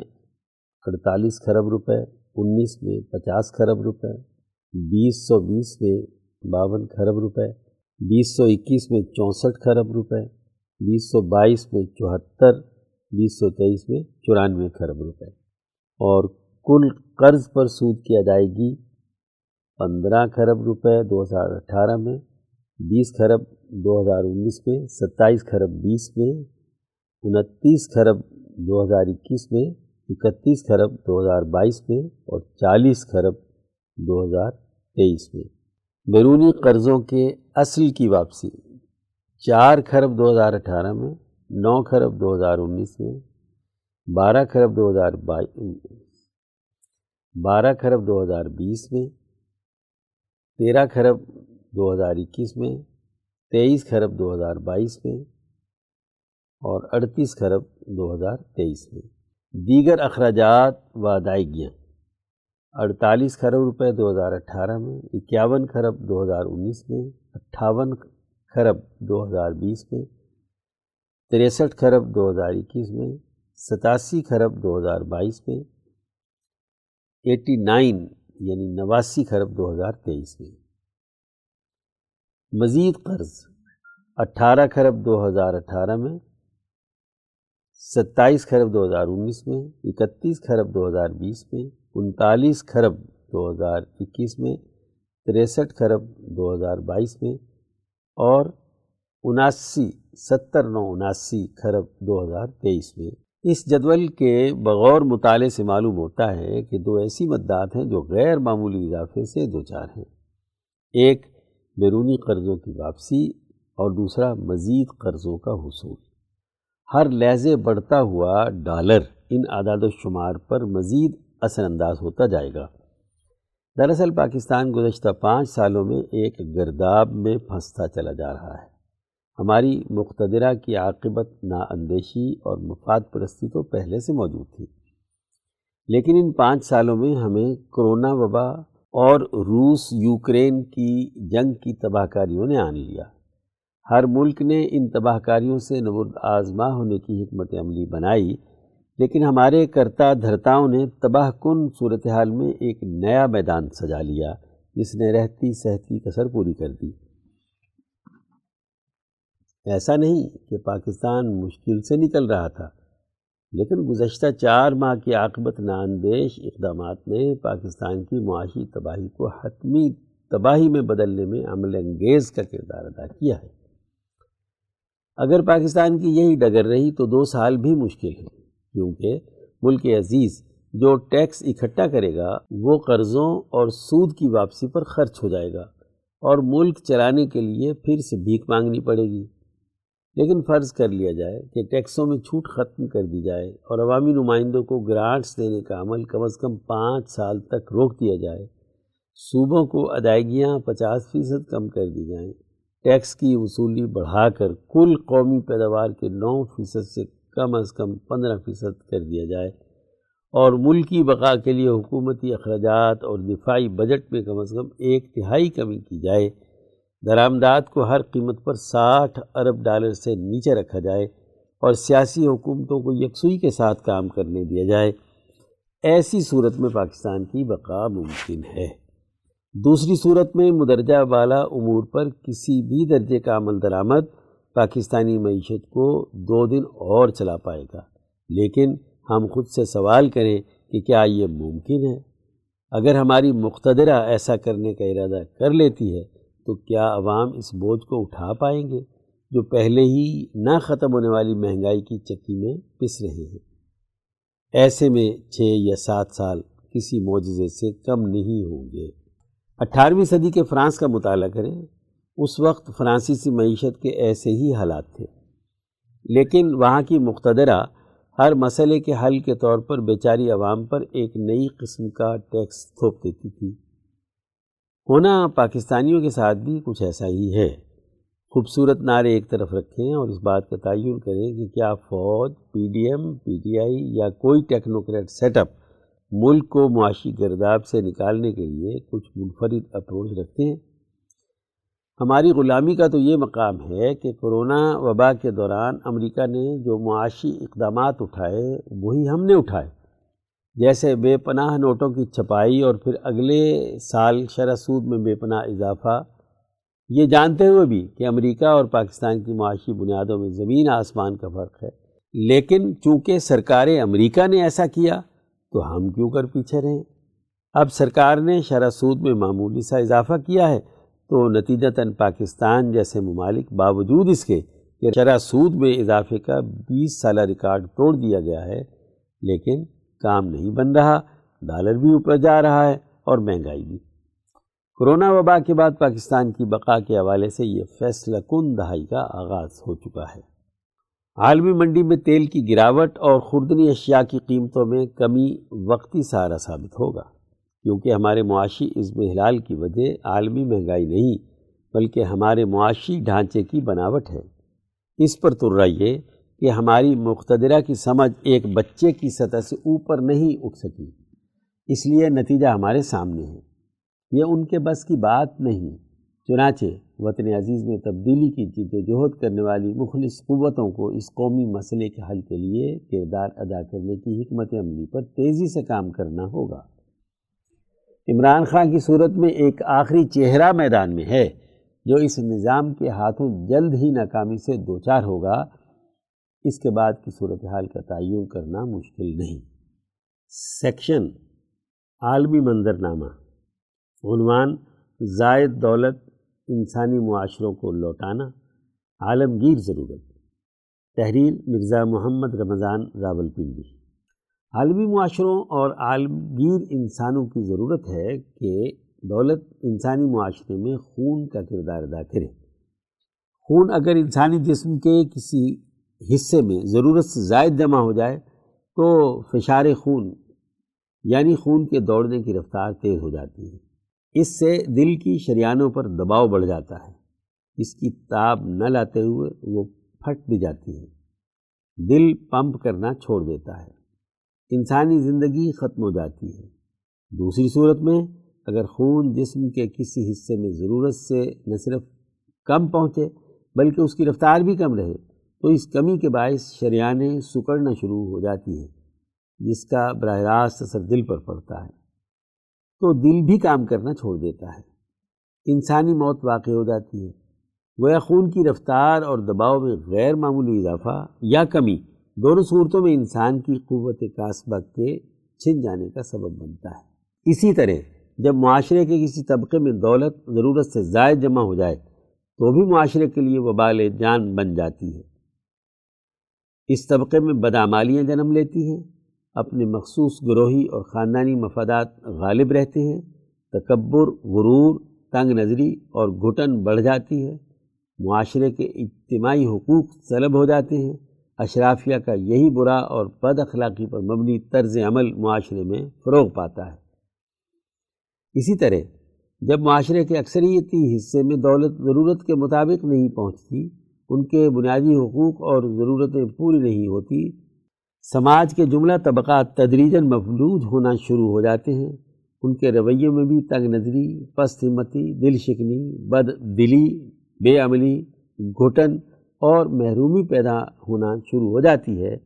اڑتالیس خرب روپے، انیس میں پچاس خرب روپے، بیس سو بیس میں باون خرب روپے، بیس سو اکیس میں چونسٹھ خرب روپے، بیس سو بائیس میں چوہتر بیس سو تیئیس میں چورانوے خرب روپے۔ اور کل قرض پر سود کی ادائیگی پندرہ خرب روپے دو ہزار اٹھارہ میں، بیس خرب دو ہزار انیس میں، ستائیس خرب بیس میں، انتیس خرب دو ہزار اکیس میں، اکتیس خرب دو ہزار بائیس میں اور چالیس خرب دو ہزار تیئیس میں۔ بیرونی قرضوں کے اصل کی واپسی چار خرب دو ہزار اٹھارہ میں نو خرب دو ہزار انیس میں بارہ خرب دو ہزار بائیس بارہ خرب دو ہزار بیس میں، تیرہ خرب دو ہزار اکیس میں، تیئیس خرب دو ہزار بائیس میں اور اڑتیس خرب دو ہزار تیئیس میں۔ دیگر اخراجات و ادائیگیاں اڑتالیس خرب روپے دو ہزار اٹھارہ میں، اکیاون خرب دو ہزار انیس میں، اٹھاون خرب دو ہزار بیس میں تریسٹھ خرب دو ہزار اکیس میں، ستاسی خرب دو ہزار بائیس میں، ایٹی نائن یعنی نواسی خرب دو ہزار تیئیس میں۔ مزید قرض، اٹھارہ خرب دو ہزار اٹھارہ میں، ستائیس خرب دو ہزار انیس میں، اکتیس خرب دو ہزار بیس میں، انتالیس خرب دو ہزار اکیس میں، تریسٹھ خرب دو ہزار بائیس میں اور اناسی، ستر نو اناسی خرب دو ہزار تیئیس میں اس جدول کے بغور مطالعے سے معلوم ہوتا ہے کہ دو ایسی مدات ہیں جو غیر معمولی اضافے سے دو چار ہیں۔ ایک، بیرونی قرضوں کی واپسی اور دوسرا، مزید قرضوں کا حصول۔ ہر لہجے بڑھتا ہوا ڈالر ان اعداد و شمار پر مزید اثر انداز ہوتا جائے گا۔ دراصل، پاکستان گزشتہ پانچ سالوں میں ایک گرداب میں پھنستا چلا جا رہا ہے۔ ہماری مقتدرہ کی عاقبت نا اندیشی اور مفاد پرستی تو پہلے سے موجود تھی۔ لیکن ان پانچ سالوں میں ہمیں کرونا وبا اور روس یوکرین کی جنگ کی تباہ کاریوں نے آن لیا۔ ہر ملک نے ان تباہ کاریوں سے نبرد آزما ہونے کی حکمت عملی بنائی، لیکن ہمارے کرتا دھرتاؤں نے تباہ کن صورتحال میں ایک نیا میدان سجا لیا، جس نے رہتی صحت کثر پوری کر دی۔ ایسا نہیں کہ پاکستان مشکل سے نکل رہا تھا، لیکن گزشتہ چار ماہ کی عاقبت ناندیش اقدامات نے پاکستان کی معاشی تباہی کو حتمی تباہی میں بدلنے میں عمل انگیز کا کردار ادا کیا ہے۔ اگر پاکستان کی یہی ڈگر رہی تو دو سال بھی مشکل ہے کیونکہ ملک عزیز جو ٹیکس اکٹھا کرے گا، وہ قرضوں اور سود کی واپسی پر خرچ ہو جائے گا اور ملک چلانے کے لیے پھر سے بھیک مانگنی پڑے گی۔ لیکن فرض کر لیا جائے کہ ٹیکسوں میں چھوٹ ختم کر دی جائے اور عوامی نمائندوں کو گرانٹس دینے کا عمل کم از کم پانچ سال تک روک دیا جائے، صوبوں کو ادائیگیاں پچاس فیصد کم کر دی جائیں، ٹیکس کی وصولی بڑھا کر کل قومی پیداوار کے نو فیصد سے کم از کم پندرہ فیصد کر دیا جائے اور ملکی بقا کے لیے حکومتی اخراجات اور دفاعی بجٹ میں کم از کم ایک تہائی کمی کی جائے۔ درآمدات کو ہر قیمت پر ساٹھ ارب ڈالر سے نیچے رکھا جائے اور سیاسی حکومتوں کو یکسوئی کے ساتھ کام کرنے دیا جائے، ایسی صورت میں پاکستان کی بقا ممکن ہے۔ دوسری صورت میں مدرجہ والا امور پر کسی بھی درجے کا عمل درآمد پاکستانی معیشت کو دو دن اور چلا پائے گا۔ لیکن ہم خود سے سوال کریں کہ کیا یہ ممکن ہے؟ اگر ہماری مقتدرہ ایسا کرنے کا ارادہ کر لیتی ہے تو کیا عوام اس بوجھ کو اٹھا پائیں گے جو پہلے ہی نہ ختم ہونے والی مہنگائی کی چکی میں پس رہے ہیں؟ ایسے میں چھ یا سات سال کسی معجزے سے کم نہیں ہوں گے۔ اٹھارہویں صدی کے فرانس کا مطالعہ کریں، اس وقت فرانسیسی معیشت کے ایسے ہی حالات تھے۔ لیکن وہاں کی مقتدرہ ہر مسئلے کے حل کے طور پر بیچاری عوام پر ایک نئی قسم کا ٹیکس تھوپ دیتی تھی۔ ہونا پاکستانیوں کے ساتھ بھی کچھ ایسا ہی ہے۔ خوبصورت نعرے ایک طرف رکھیں اور اس بات کا تعین کریں کہ کیا فوج P D M P T I یا کوئی ٹیکنوکریٹ سیٹ اپ ملک کو معاشی گرداب سے نکالنے کے لیے کچھ منفرد اپروچ رکھتے ہیں۔ ہماری غلامی کا تو یہ مقام ہے کہ کرونا وبا کے دوران امریکہ نے جو معاشی اقدامات اٹھائے، وہی ہم نے اٹھائے۔ جیسے بے پناہ نوٹوں کی چھپائی اور پھر اگلے سال شرح سود میں بے پناہ اضافہ۔ یہ جانتے ہوئے بھی کہ امریکہ اور پاکستان کی معاشی بنیادوں میں زمین آسمان کا فرق ہے۔ لیکن چونکہ سرکار امریکہ نے ایسا کیا، تو ہم کیوں کر پیچھے رہیں؟ اب سرکار نے شرح سود میں معمولی سا اضافہ کیا ہے، تو نتیجتاً پاکستان جیسے ممالک باوجود اس کے کہ شرح سود میں اضافے کا بیس سالہ ریکارڈ توڑ دیا گیا ہے۔ لیکن کام نہیں بن رہا، ڈالر بھی اوپر جا رہا ہے اور مہنگائی بھی۔ کرونا وبا کے بعد پاکستان کی بقا کے حوالے سے یہ فیصلہ کن دہائی کا آغاز ہو چکا ہے۔ عالمی منڈی میں تیل کی گراوٹ اور خوردنی اشیاء کی قیمتوں میں کمی وقتی سہارا ثابت ہوگا، کیونکہ ہمارے معاشی عزم ہلال کی وجہ عالمی مہنگائی نہیں، بلکہ ہمارے معاشی ڈھانچے کی بناوٹ ہے۔ اس پر تر یہ کہ ہماری مقتدرہ کی سمجھ ایک بچے کی سطح سے اوپر نہیں اٹھ سکی۔ اس لیے نتیجہ ہمارے سامنے ہے۔ یہ ان کے بس کی بات نہیں، چنانچہ وطن عزیز میں تبدیلی کی جد و جہد کرنے والی مخلص قوتوں کو اس قومی مسئلے کے حل کے لیے کردار ادا کرنے کی حکمت عملی پر تیزی سے کام کرنا ہوگا۔ عمران خان کی صورت میں ایک آخری چہرہ میدان میں ہے، جو اس نظام کے ہاتھوں جلد ہی ناکامی سے دوچار ہوگا۔ اس کے بعد کی صورتحال کا تعین کرنا مشکل نہیں۔ سیکشن عالمی منظرنامہ۔ عنوان زائد دولت انسانی معاشروں کو لوٹانا، عالمگیر ضرورت۔ تحریر مرزا محمد رمضان راول پنڈی عالمی معاشروں اور عالمگیر انسانوں کی ضرورت ہے کہ دولت انسانی معاشرے میں خون کا کردار ادا کرے۔ خون اگر انسانی جسم کے کسی حصے میں ضرورت سے زائد جمع ہو جائے تو فشار خون یعنی خون کے دوڑنے کی رفتار تیز ہو جاتی ہے۔ اس سے دل کی شریانوں پر دباؤ بڑھ جاتا ہے۔ اس کی تاب نہ لاتے ہوئے وہ پھٹ بھی جاتی ہے۔ دل پمپ کرنا چھوڑ دیتا ہے۔ انسانی زندگی ختم ہو جاتی ہے۔ دوسری صورت میں اگر خون جسم کے کسی حصے میں ضرورت سے نہ صرف کم پہنچے بلکہ اس کی رفتار بھی کم رہے تو اس کمی کے باعث شریانیں سکڑنا شروع ہو جاتی ہیں، جس کا براہ راست اثر دل پر پڑتا ہے۔ تو دل بھی کام کرنا چھوڑ دیتا ہے۔ انسانی موت واقع ہو جاتی ہے۔ گویا خون کی رفتار اور دباؤ میں غیر معمولی اضافہ یا کمی دونوں صورتوں میں انسان کی قوت کاسبہ کے چھن جانے کا سبب بنتا ہے۔ اسی طرح جب معاشرے کے کسی طبقے میں دولت ضرورت سے زائد جمع ہو جائے، تو بھی معاشرے کے لیے وبال جان بن جاتی ہے۔ اس طبقے میں بدعمالیاں جنم لیتی ہیں، اپنے مخصوص گروہی اور خاندانی مفادات غالب رہتے ہیں، تکبر، غرور، تنگ نظری اور گھٹن بڑھ جاتی ہے، معاشرے کے اجتماعی حقوق طلب ہو جاتے ہیں۔ اشرافیہ کا یہی برا اور بد اخلاقی پر مبنی طرز عمل معاشرے میں فروغ پاتا ہے۔ اسی طرح، جب معاشرے کے اکثریتی حصے میں دولت ضرورت کے مطابق نہیں پہنچتی ان کے بنیادی حقوق اور ضرورتیں پوری نہیں ہوتی۔ سماج کے جملہ طبقات تدریجاً مفلوج ہونا شروع ہو جاتے ہیں۔ ان کے رویوں میں بھی تنگ نظری، پست ہمتی، دل شکنی، بد دلی، بے عملی، گھٹن اور محرومی پیدا ہونا شروع ہو جاتی ہے۔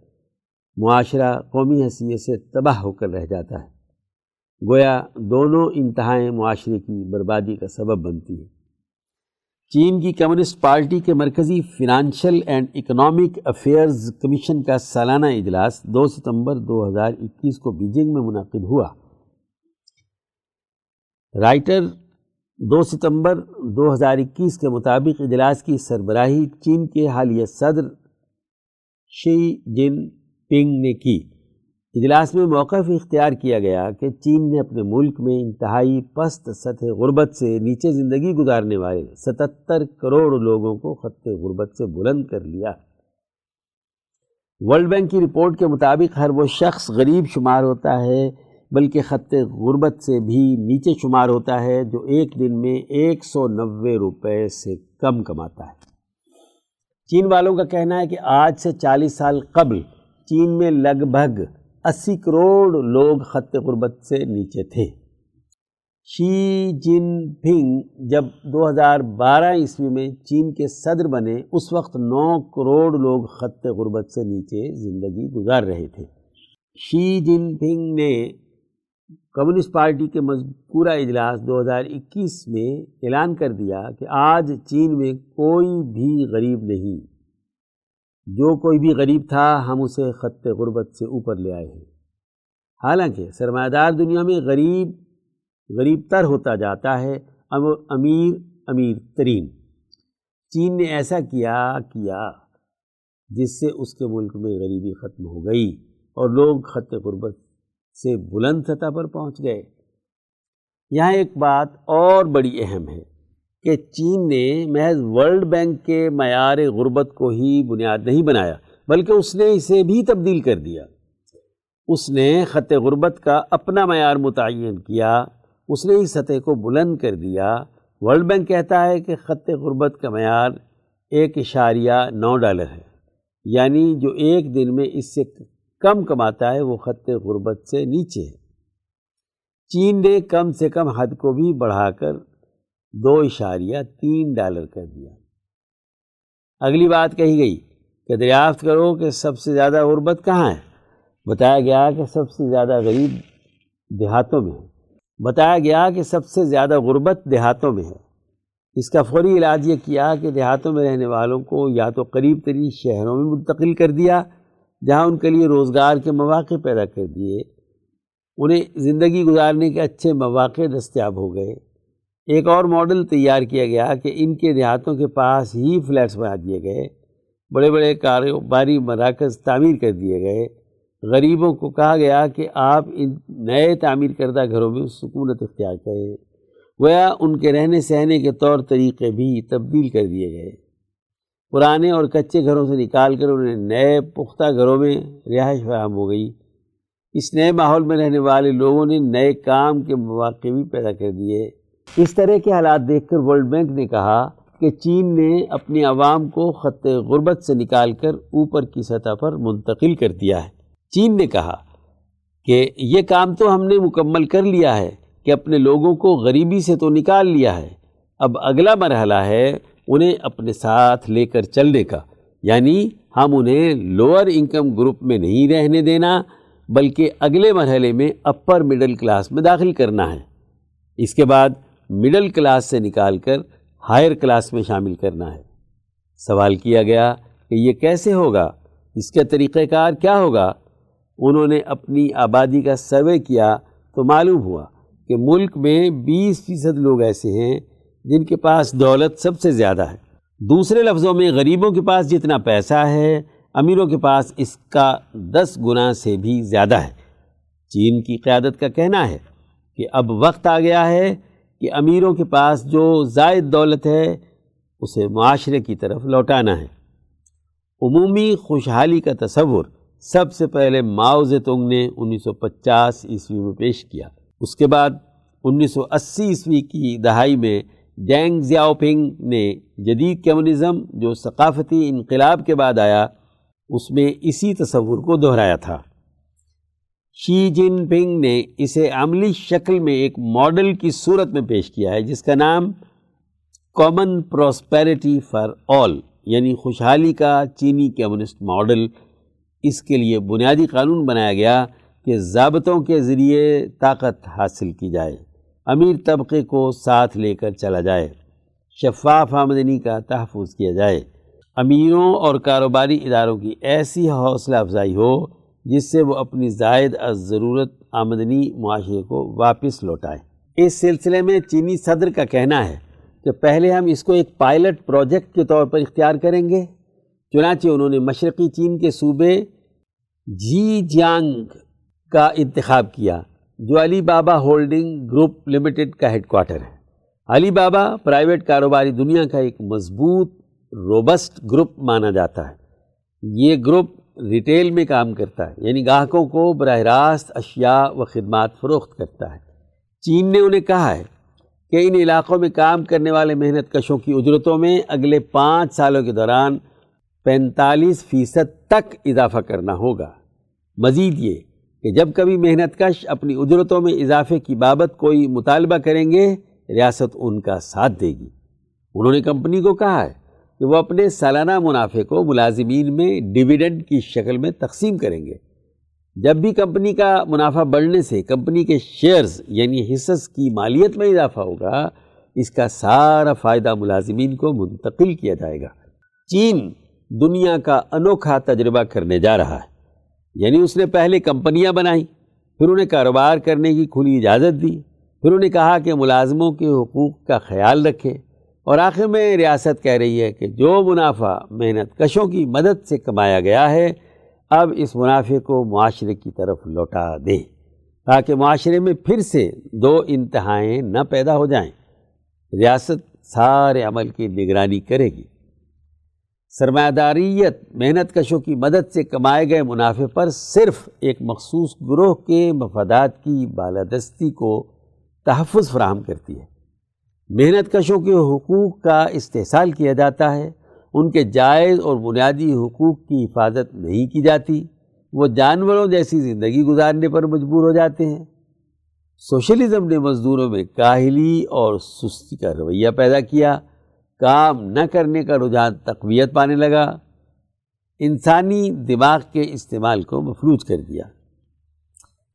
معاشرہ قومی حیثیت سے تباہ ہو کر رہ جاتا ہے۔ گویا دونوں انتہائیں معاشرے کی بربادی کا سبب بنتی ہیں۔ چین کی کمیونسٹ پارٹی کے مرکزی financial and economic affairs commission کا سالانہ اجلاس دو ستمبر دو ہزار اکیس کو بیجنگ میں منعقد ہوا۔ رائٹر دو ستمبر دو ہزار اکیس کے مطابق اجلاس کی سربراہی چین کے حالیہ صدر شی جن پنگ نے کی۔ اجلاس میں موقف اختیار کیا گیا کہ چین نے اپنے ملک میں انتہائی پست سطح غربت سے نیچے زندگی گزارنے والے ستتر کروڑ لوگوں کو خط غربت سے بلند کر لیا۔ ورلڈ بینک کی رپورٹ کے مطابق ہر وہ شخص غریب شمار ہوتا ہے، بلکہ خط غربت سے بھی نیچے شمار ہوتا ہے، جو ایک دن میں ایک سو نوے روپے سے کم کماتا ہے۔ چین والوں کا کہنا ہے کہ آج سے چالیس سال قبل چین میں لگ بھگ اسی کروڑ لوگ خط غربت سے نیچے تھے۔ شی جن پھنگ جب دو ہزار بارہ عیسوی میں چین کے صدر بنے، اس وقت نو کروڑ لوگ خط غربت سے نیچے زندگی گزار رہے تھے۔ شی جن پھنگ نے کمیونسٹ پارٹی کے مذکورہ اجلاس دو ہزار اکیس میں اعلان کر دیا کہ آج چین میں کوئی بھی غریب نہیں۔ جو کوئی بھی غریب تھا، ہم اسے خط غربت سے اوپر لے آئے ہیں۔ حالانکہ سرمایہ دار دنیا میں غریب غریب تر ہوتا جاتا ہے امیر امیر ترین۔ چین نے ایسا کیا کیا، جس سے اس کے ملک میں غریبی ختم ہو گئی اور لوگ خط غربت سے بلند سطح پر پہنچ گئے۔ یہاں ایک بات اور بڑی اہم ہے۔ کہ چین نے محض ورلڈ بینک کے معیار غربت کو ہی بنیاد نہیں بنایا، بلکہ اس نے اسے بھی تبدیل کر دیا۔ اس نے خط غربت کا اپنا معیار متعین کیا، اس نے اس سطح کو بلند کر دیا۔ ورلڈ بینک کہتا ہے کہ خط غربت کا معیار ایک اشاریہ نو ڈالر ہے یعنی جو ایک دن میں اس سے کم کماتا ہے، وہ خط غربت سے نیچے ہے۔ چین نے کم سے کم حد کو بھی بڑھا کر دو اشاریہ تین ڈالر کر دیا۔ اگلی بات کہی گئی کہ دریافت کرو کہ سب سے زیادہ غربت کہاں ہے۔ بتایا گیا کہ سب سے زیادہ غریب دیہاتوں میں ہے۔ بتایا گیا کہ سب سے زیادہ غربت دیہاتوں میں ہے۔ اس کا فوری علاج یہ کیا کہ دیہاتوں میں رہنے والوں کو یا تو قریب ترین شہروں میں منتقل کر دیا، جہاں ان کے لیے روزگار کے مواقع پیدا کر دیے۔ انہیں زندگی گزارنے کے اچھے مواقع دستیاب ہو گئے۔ ایک اور ماڈل تیار کیا گیا کہ ان کے دیہاتوں کے پاس ہی فلیٹس بنا دیے گئے، بڑے بڑے کاروباری مراکز تعمیر کر دیے گئے۔ غریبوں کو کہا گیا کہ آپ ان نئے تعمیر کردہ گھروں میں سکونت اختیار کریں۔ گویا ان کے رہنے سہنے کے طور طریقے بھی تبدیل کر دیے گئے۔ پرانے اور کچے گھروں سے نکال کر انہیں نئے پختہ گھروں میں رہائش فراہم ہو گئی۔ اس نئے ماحول میں رہنے والے لوگوں نے نئے کام کے مواقع بھی پیدا کر دیے۔ اس طرح کے حالات دیکھ کر ورلڈ بینک نے کہا کہ چین نے اپنی عوام کو خط غربت سے نکال کر اوپر کی سطح پر منتقل کر دیا ہے۔ چین نے کہا کہ یہ کام تو ہم نے مکمل کر لیا ہے کہ اپنے لوگوں کو غریبی سے تو نکال لیا ہے۔ اب اگلا مرحلہ ہے انہیں اپنے ساتھ لے کر چلنے کا۔ یعنی ہم انہیں لوور انکم گروپ میں نہیں رہنے دینا، بلکہ اگلے مرحلے میں اپر مڈل کلاس میں داخل کرنا ہے۔ اس کے بعد مڈل کلاس سے نکال کر ہائر کلاس میں شامل کرنا ہے۔ سوال کیا گیا کہ یہ کیسے ہوگا؟ اس کا طریقہ کار کیا ہوگا؟ انہوں نے اپنی آبادی کا سروے کیا تو معلوم ہوا کہ ملک میں بیس فیصد لوگ ایسے ہیں جن کے پاس دولت سب سے زیادہ ہے۔ دوسرے لفظوں میں، غریبوں کے پاس جتنا پیسہ ہے، امیروں کے پاس اس کا دس گنا سے بھی زیادہ ہے۔ چین کی قیادت کا کہنا ہے کہ اب وقت آ گیا ہے کہ امیروں کے پاس جو زائد دولت ہے، اسے معاشرے کی طرف لوٹانا ہے۔ عمومی خوشحالی کا تصور سب سے پہلے ماؤ زیتونگ نے انیس سو پچاس عیسوی میں پیش کیا۔ اس کے بعد انیس سو اسی عیسوی کی دہائی میں ڈینگ زیاؤپنگ نے جدید کمیونزم جو ثقافتی انقلاب کے بعد آیا، اس میں اسی تصور کو دہرایا تھا۔ شی جن پنگ نے اسے عملی شکل میں ایک ماڈل کی صورت میں پیش کیا ہے، جس کا نام کامن پراسپیرٹی فار آل یعنی خوشحالی کا چینی کمیونسٹ ماڈل۔ اس کے لیے بنیادی قانون بنایا گیا کہ ضابطوں کے ذریعے طاقت حاصل کی جائے، امیر طبقے کو ساتھ لے کر چلا جائے، شفاف آمدنی کا تحفظ کیا جائے۔ امیروں اور کاروباری اداروں کی ایسی حوصلہ افزائی ہو جس سے وہ اپنی زائد از ضرورت آمدنی معاشرے کو واپس لوٹائیں اس سلسلے میں چینی صدر کا کہنا ہے کہ پہلے ہم اس کو ایک پائلٹ پروجیکٹ کے طور پر اختیار کریں گے، چنانچہ انہوں نے مشرقی چین کے صوبے جی جیانگ کا انتخاب کیا، جو Alibaba holding group limited کا ہیڈ کوارٹر ہے۔ علی بابا پرائیویٹ کاروباری دنیا کا ایک مضبوط، روبسٹ گروپ مانا جاتا ہے۔ یہ گروپ ریٹیل میں کام کرتا ہے یعنی گاہکوں کو براہ راست اشیاء و خدمات فروخت کرتا ہے۔ چین نے انہیں کہا ہے کہ ان علاقوں میں کام کرنے والے محنت کشوں کی اجرتوں میں اگلے پانچ سالوں کے دوران پینتالیس فیصد تک اضافہ کرنا ہوگا۔ مزید یہ کہ جب کبھی محنت کش اپنی اجرتوں میں اضافے کی بابت کوئی مطالبہ کریں گے، ریاست ان کا ساتھ دے گی۔ انہوں نے کمپنی کو کہا ہے کہ وہ اپنے سالانہ منافع کو ملازمین میں ڈویڈنڈ کی شکل میں تقسیم کریں گے۔ جب بھی کمپنی کا منافع بڑھنے سے کمپنی کے شیئرز یعنی حصص کی مالیت میں اضافہ ہوگا، اس کا سارا فائدہ ملازمین کو منتقل کیا جائے گا۔ چین دنیا کا انوکھا تجربہ کرنے جا رہا ہے۔ یعنی اس نے پہلے کمپنیاں بنائیں، پھر انہیں کاروبار کرنے کی کھلی اجازت دی، پھر انہیں کہا کہ ملازموں کے حقوق کا خیال رکھے اور آخر میں ریاست کہہ رہی ہے کہ جو منافع محنت کشوں کی مدد سے کمایا گیا ہے، اب اس منافع کو معاشرے کی طرف لوٹا دے تاکہ معاشرے میں پھر سے دو انتہائیں نہ پیدا ہو جائیں۔ ریاست سارے عمل کی نگرانی کرے گی۔ سرمایہ داریت محنت کشوں کی مدد سے کمائے گئے منافع پر صرف ایک مخصوص گروہ کے مفادات کی بالادستی کو تحفظ فراہم کرتی ہے۔ محنت کشوں کے حقوق کا استحصال کیا جاتا ہے۔ ان کے جائز اور بنیادی حقوق کی حفاظت نہیں کی جاتی۔ وہ جانوروں جیسی زندگی گزارنے پر مجبور ہو جاتے ہیں۔ سوشلزم نے مزدوروں میں کاہلی اور سستی کا رویہ پیدا کیا۔ کام نہ کرنے کا رجحان تقویت پانے لگا۔ انسانی دماغ کے استعمال کو مفلوج کر دیا۔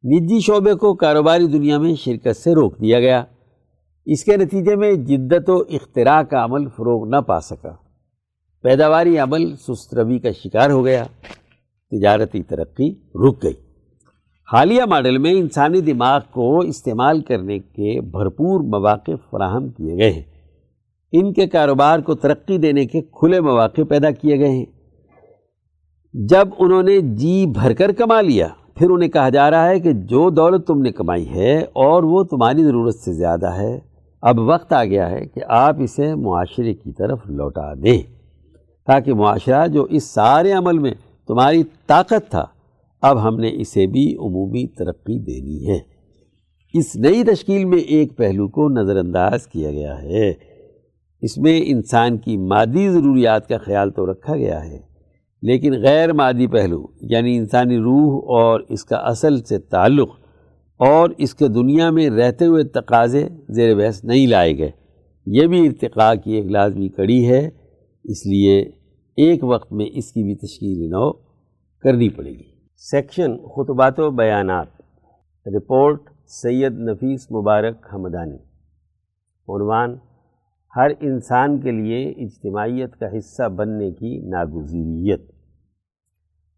نجی شعبے کو کاروباری دنیا میں شرکت سے روک دیا گیا۔ اس کے نتیجے میں جدت و اختراع کا عمل فروغ نہ پا سکا۔ پیداواری عمل سست روی کا شکار ہو گیا۔ تجارتی ترقی رک گئی۔ حالیہ ماڈل میں انسانی دماغ کو استعمال کرنے کے بھرپور مواقع فراہم کیے گئے ہیں۔ ان کے کاروبار کو ترقی دینے کے کھلے مواقع پیدا کیے گئے ہیں۔ جب انہوں نے جی بھر کر کما لیا، پھر انہیں کہا جا رہا ہے کہ جو دولت تم نے کمائی ہے اور وہ تمہاری ضرورت سے زیادہ ہے اب وقت آ گیا ہے کہ آپ اسے معاشرے کی طرف لوٹا دیں تاکہ معاشرہ جو اس سارے عمل میں تمہاری طاقت تھا، اب ہم نے اسے بھی عمومی ترقی دینی ہے۔ اس نئی تشکیل میں ایک پہلو کو نظر انداز کیا گیا ہے۔ اس میں انسان کی مادی ضروریات کا خیال تو رکھا گیا ہے، لیکن غیر مادی پہلو یعنی انسانی روح اور اس کا اصل سے تعلق اور اس کے دنیا میں رہتے ہوئے تقاضے زیر بحث نہیں لائے گئے۔ یہ بھی ارتقاء کی ایک لازمی کڑی ہے، اس لیے ایک وقت میں اس کی بھی تشکیل نو کرنی پڑے گی۔ سیکشن خطبات و بیانات۔ رپورٹ سید نفیس مبارک حمدانی عنوان ہر انسان کے لیے اجتماعیت کا حصہ بننے کی ناگزیریت۔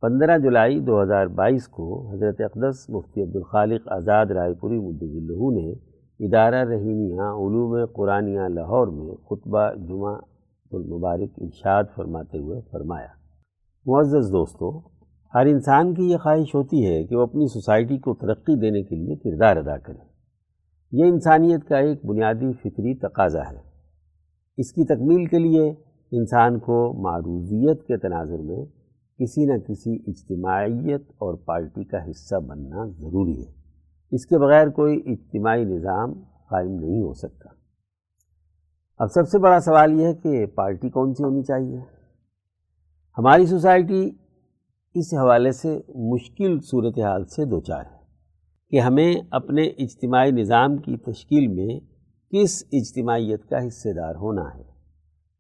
پندرہ جولائی دو ہزار بائیس کو حضرت اقدس مفتی عبدالخالق آزاد رائے پوری مدلہ نے ادارہ رحیمیہ علوم قرآنیہ لاہور میں خطبہ جمعہ المبارک ارشاد فرماتے ہوئے فرمایا۔ معزز دوستو، ہر انسان کی یہ خواہش ہوتی ہے کہ وہ اپنی سوسائٹی کو ترقی دینے کے لیے کردار ادا کرے۔ یہ انسانیت کا ایک بنیادی فطری تقاضا ہے۔ اس کی تکمیل کے لیے انسان کو معروضیت کے تناظر میں کسی نہ کسی اجتماعیت اور پارٹی کا حصہ بننا ضروری ہے۔ اس کے بغیر کوئی اجتماعی نظام قائم نہیں ہو سکتا۔ اب سب سے بڑا سوال یہ ہے کہ پارٹی کون سی ہونی چاہیے؟ ہماری سوسائٹی اس حوالے سے مشکل صورتحال سے دو چار ہے کہ ہمیں اپنے اجتماعی نظام کی تشکیل میں کس اجتماعیت کا حصے دار ہونا ہے،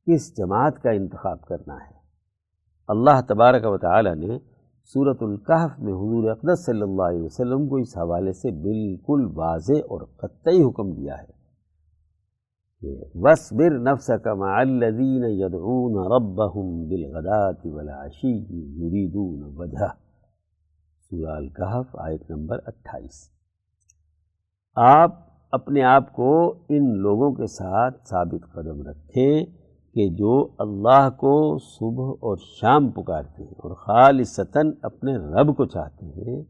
کس جماعت کا انتخاب کرنا ہے۔ اللہ تبارک و تعالی نے صورت القحف میں حضور اقدس صلی اللہ علیہ وسلم کو اس حوالے سے بالکل واضح اور قطعی حکم دیا ہے وصبر نفسك مع الذين يدعون ربهم بالغداة والعشي يريدون وجهه سورہ الکحف آیت نمبر اٹھائیس آپ اپنے آپ کو ان لوگوں کے ساتھ ثابت قدم رکھیں کہ جو اللہ کو صبح اور شام پکارتے ہیں اور خالصتاً اپنے رب کو چاہتے ہیں،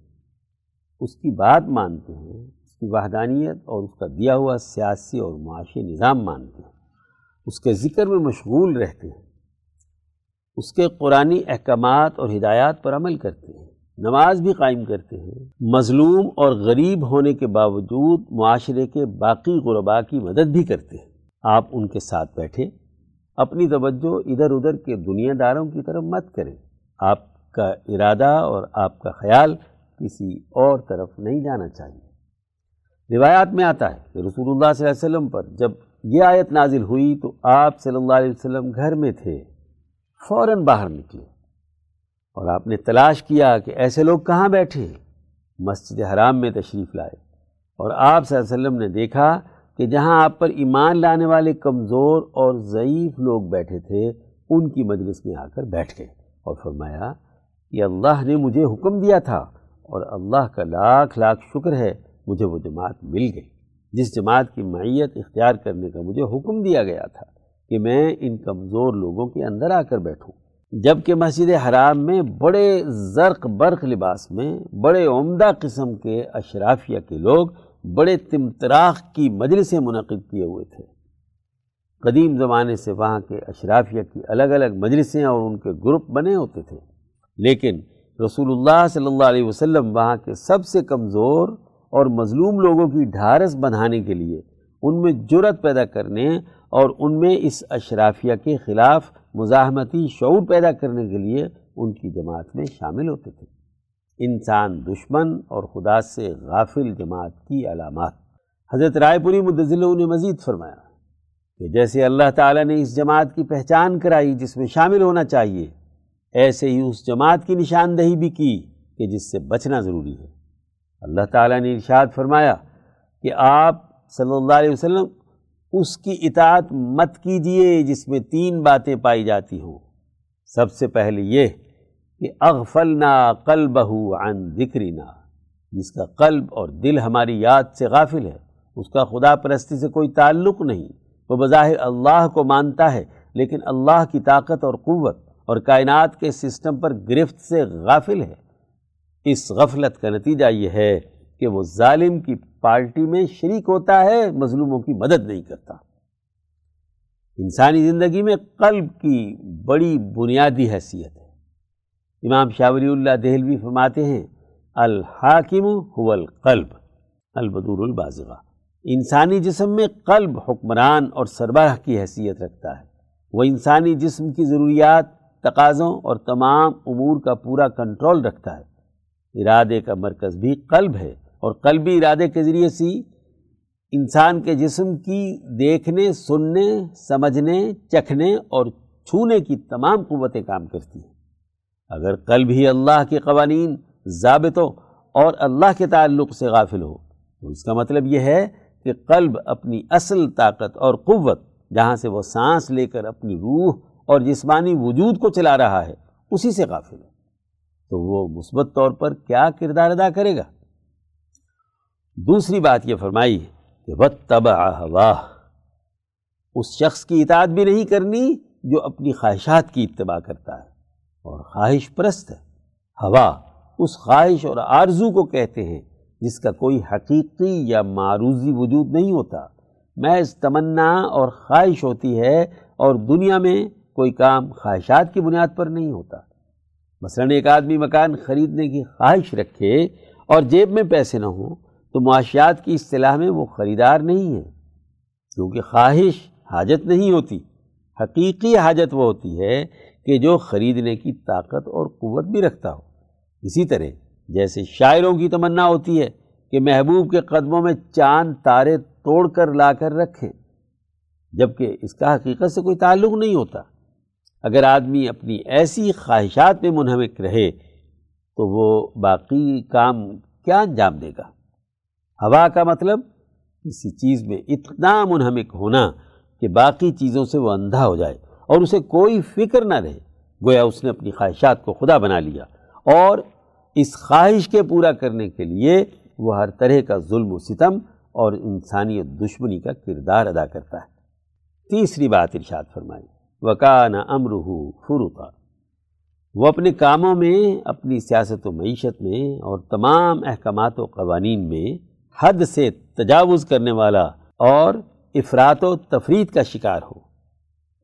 اس کی بات مانتے ہیں، اس کی وحدانیت اور اس کا دیا ہوا سیاسی اور معاشی نظام مانتے ہیں۔ اس کے ذکر میں مشغول رہتے ہیں۔ اس کے قرآن احکامات اور ہدایات پر عمل کرتے ہیں۔ نماز بھی قائم کرتے ہیں۔ مظلوم اور غریب ہونے کے باوجود معاشرے کے باقی غربا کی مدد بھی کرتے ہیں۔ آپ ان کے ساتھ بیٹھے اپنی توجہ ادھر ادھر کے دنیا داروں کی طرف مت کریں۔ آپ کا ارادہ اور آپ کا خیال کسی اور طرف نہیں جانا چاہیے۔ روایات میں آتا ہے کہ رسول اللہ صلی اللہ علیہ وسلم پر جب یہ آیت نازل ہوئی تو آپ صلی اللہ علیہ وسلم گھر میں تھے، فوراً باہر نکلے اور آپ نے تلاش کیا کہ ایسے لوگ کہاں بیٹھے مسجد حرام میں تشریف لائے اور آپ صلی اللہ علیہ وسلم نے دیکھا کہ جہاں آپ پر ایمان لانے والے کمزور اور ضعیف لوگ بیٹھے تھے، ان کی مجلس میں آ کر بیٹھ گئے اور فرمایا کہ اللہ نے مجھے حکم دیا تھا اور اللہ کا لاکھ لاکھ شکر ہے، مجھے وہ جماعت مل گئی۔ جس جماعت کی معیت اختیار کرنے کا مجھے حکم دیا گیا تھا کہ میں ان کمزور لوگوں کے اندر آ کر بیٹھوں۔ جبکہ مسجد حرام میں بڑے زرق برق لباس میں، بڑے عمدہ قسم کے اشرافیہ کے لوگ بڑے تمتراخ کی مجلسیں منعقد کیے ہوئے تھے۔ قدیم زمانے سے وہاں کے اشرافیہ کی الگ الگ مجلسیں اور ان کے گروپ بنے ہوتے تھے۔ لیکن رسول اللہ صلی اللہ علیہ وسلم وہاں کے سب سے کمزور اور مظلوم لوگوں کی ڈھارس بندھانے کے لیے ان میں جرت پیدا کرنے اور ان میں اس اشرافیہ کے خلاف مزاحمتی شعور پیدا کرنے کے لیے ان کی جماعت میں شامل ہوتے تھے۔ انسان دشمن اور خدا سے غافل جماعت کی علامات۔ حضرت رائے پوری مدضل نے مزید فرمایا کہ جیسے اللہ تعالیٰ نے اس جماعت کی پہچان کرائی جس میں شامل ہونا چاہیے، ایسے ہی اس جماعت کی نشاندہی بھی کی کہ جس سے بچنا ضروری ہے۔ اللہ تعالیٰ نے ارشاد فرمایا کہ آپ صلی اللہ علیہ وسلم اس کی اطاعت مت کیجیے جس میں تین باتیں پائی جاتی ہوں۔ سب سے پہلے یہ کہ اغفلنا قلبہ عن ذکرنا، جس کا قلب اور دل ہماری یاد سے غافل ہے، اس کا خدا پرستی سے کوئی تعلق نہیں۔ وہ بظاہر اللہ کو مانتا ہے، لیکن اللہ کی طاقت اور قوت اور کائنات کے سسٹم پر گرفت سے غافل ہے۔ اس غفلت کا نتیجہ یہ ہے کہ وہ ظالم کی پارٹی میں شریک ہوتا ہے، مظلوموں کی مدد نہیں کرتا۔ انسانی زندگی میں قلب کی بڑی بنیادی حیثیت ہے۔ امام شاہ ولی اللہ دہلوی فرماتے ہیں، الحاکم هو القلب، البدور البازغہ انسانی جسم میں قلب حکمران اور سربراہ کی حیثیت رکھتا ہے۔ وہ انسانی جسم کی ضروریات، تقاضوں اور تمام امور کا پورا کنٹرول رکھتا ہے۔ ارادے کا مرکز بھی قلب ہے اور قلبی ارادے کے ذریعے سے انسان کے جسم کی دیکھنے، سننے، سمجھنے، چکھنے اور چھونے کی تمام قوتیں کام کرتی ہیں۔ اگر قلب ہی اللہ کے قوانین ضابطوں اور اللہ کے تعلق سے غافل ہو، تو اس کا مطلب یہ ہے کہ قلب اپنی اصل طاقت اور قوت، جہاں سے وہ سانس لے کر اپنی روح اور جسمانی وجود کو چلا رہا ہے، اسی سے غافل ہے تو وہ مثبت طور پر کیا کردار ادا کرے گا؟ دوسری بات یہ فرمائی کہ وط تبا اس شخص کی اطاعت بھی نہیں کرنی جو اپنی خواہشات کی اتباع کرتا ہے۔ اور خواہش پرست ہے ہوا اس خواہش اور آرزو کو کہتے ہیں، جس کا کوئی حقیقی یا معروضی وجود نہیں ہوتا۔ محض تمنا اور خواہش ہوتی ہے اور دنیا میں کوئی کام خواہشات کی بنیاد پر نہیں ہوتا۔ مثلاً ایک آدمی مکان خریدنے کی خواہش رکھے اور جیب میں پیسے نہ ہوں تو معاشیات کی اصطلاح میں وہ خریدار نہیں ہے۔ کیونکہ خواہش حاجت نہیں ہوتی، حقیقی حاجت وہ ہوتی ہے کہ جو خریدنے کی طاقت اور قوت بھی رکھتا ہو۔ اسی طرح جیسے شاعروں کی تمنا ہوتی ہے کہ محبوب کے قدموں میں چاند تارے توڑ کر لا کر رکھیں، جبکہ اس کا حقیقت سے کوئی تعلق نہیں ہوتا۔ اگر آدمی اپنی ایسی خواہشات میں منہمک رہے تو وہ باقی کام کیا انجام دے گا؟ ہوا کا مطلب کسی چیز میں اتنا منہمک ہونا کہ باقی چیزوں سے وہ اندھا ہو جائے۔ اور اسے کوئی فکر نہ رہے۔ گویا اس نے اپنی خواہشات کو خدا بنا لیا اور اس خواہش کے پورا کرنے کے لیے وہ ہر طرح کا ظلم و ستم اور انسانیت دشمنی کا کردار ادا کرتا ہے۔ تیسری بات ارشاد فرمائی، وکان امرہ فروتا وہ اپنے کاموں میں، اپنی سیاست و معیشت میں اور تمام احکامات و قوانین میں حد سے تجاوز کرنے والا اور افراد و تفرید کا شکار ہو۔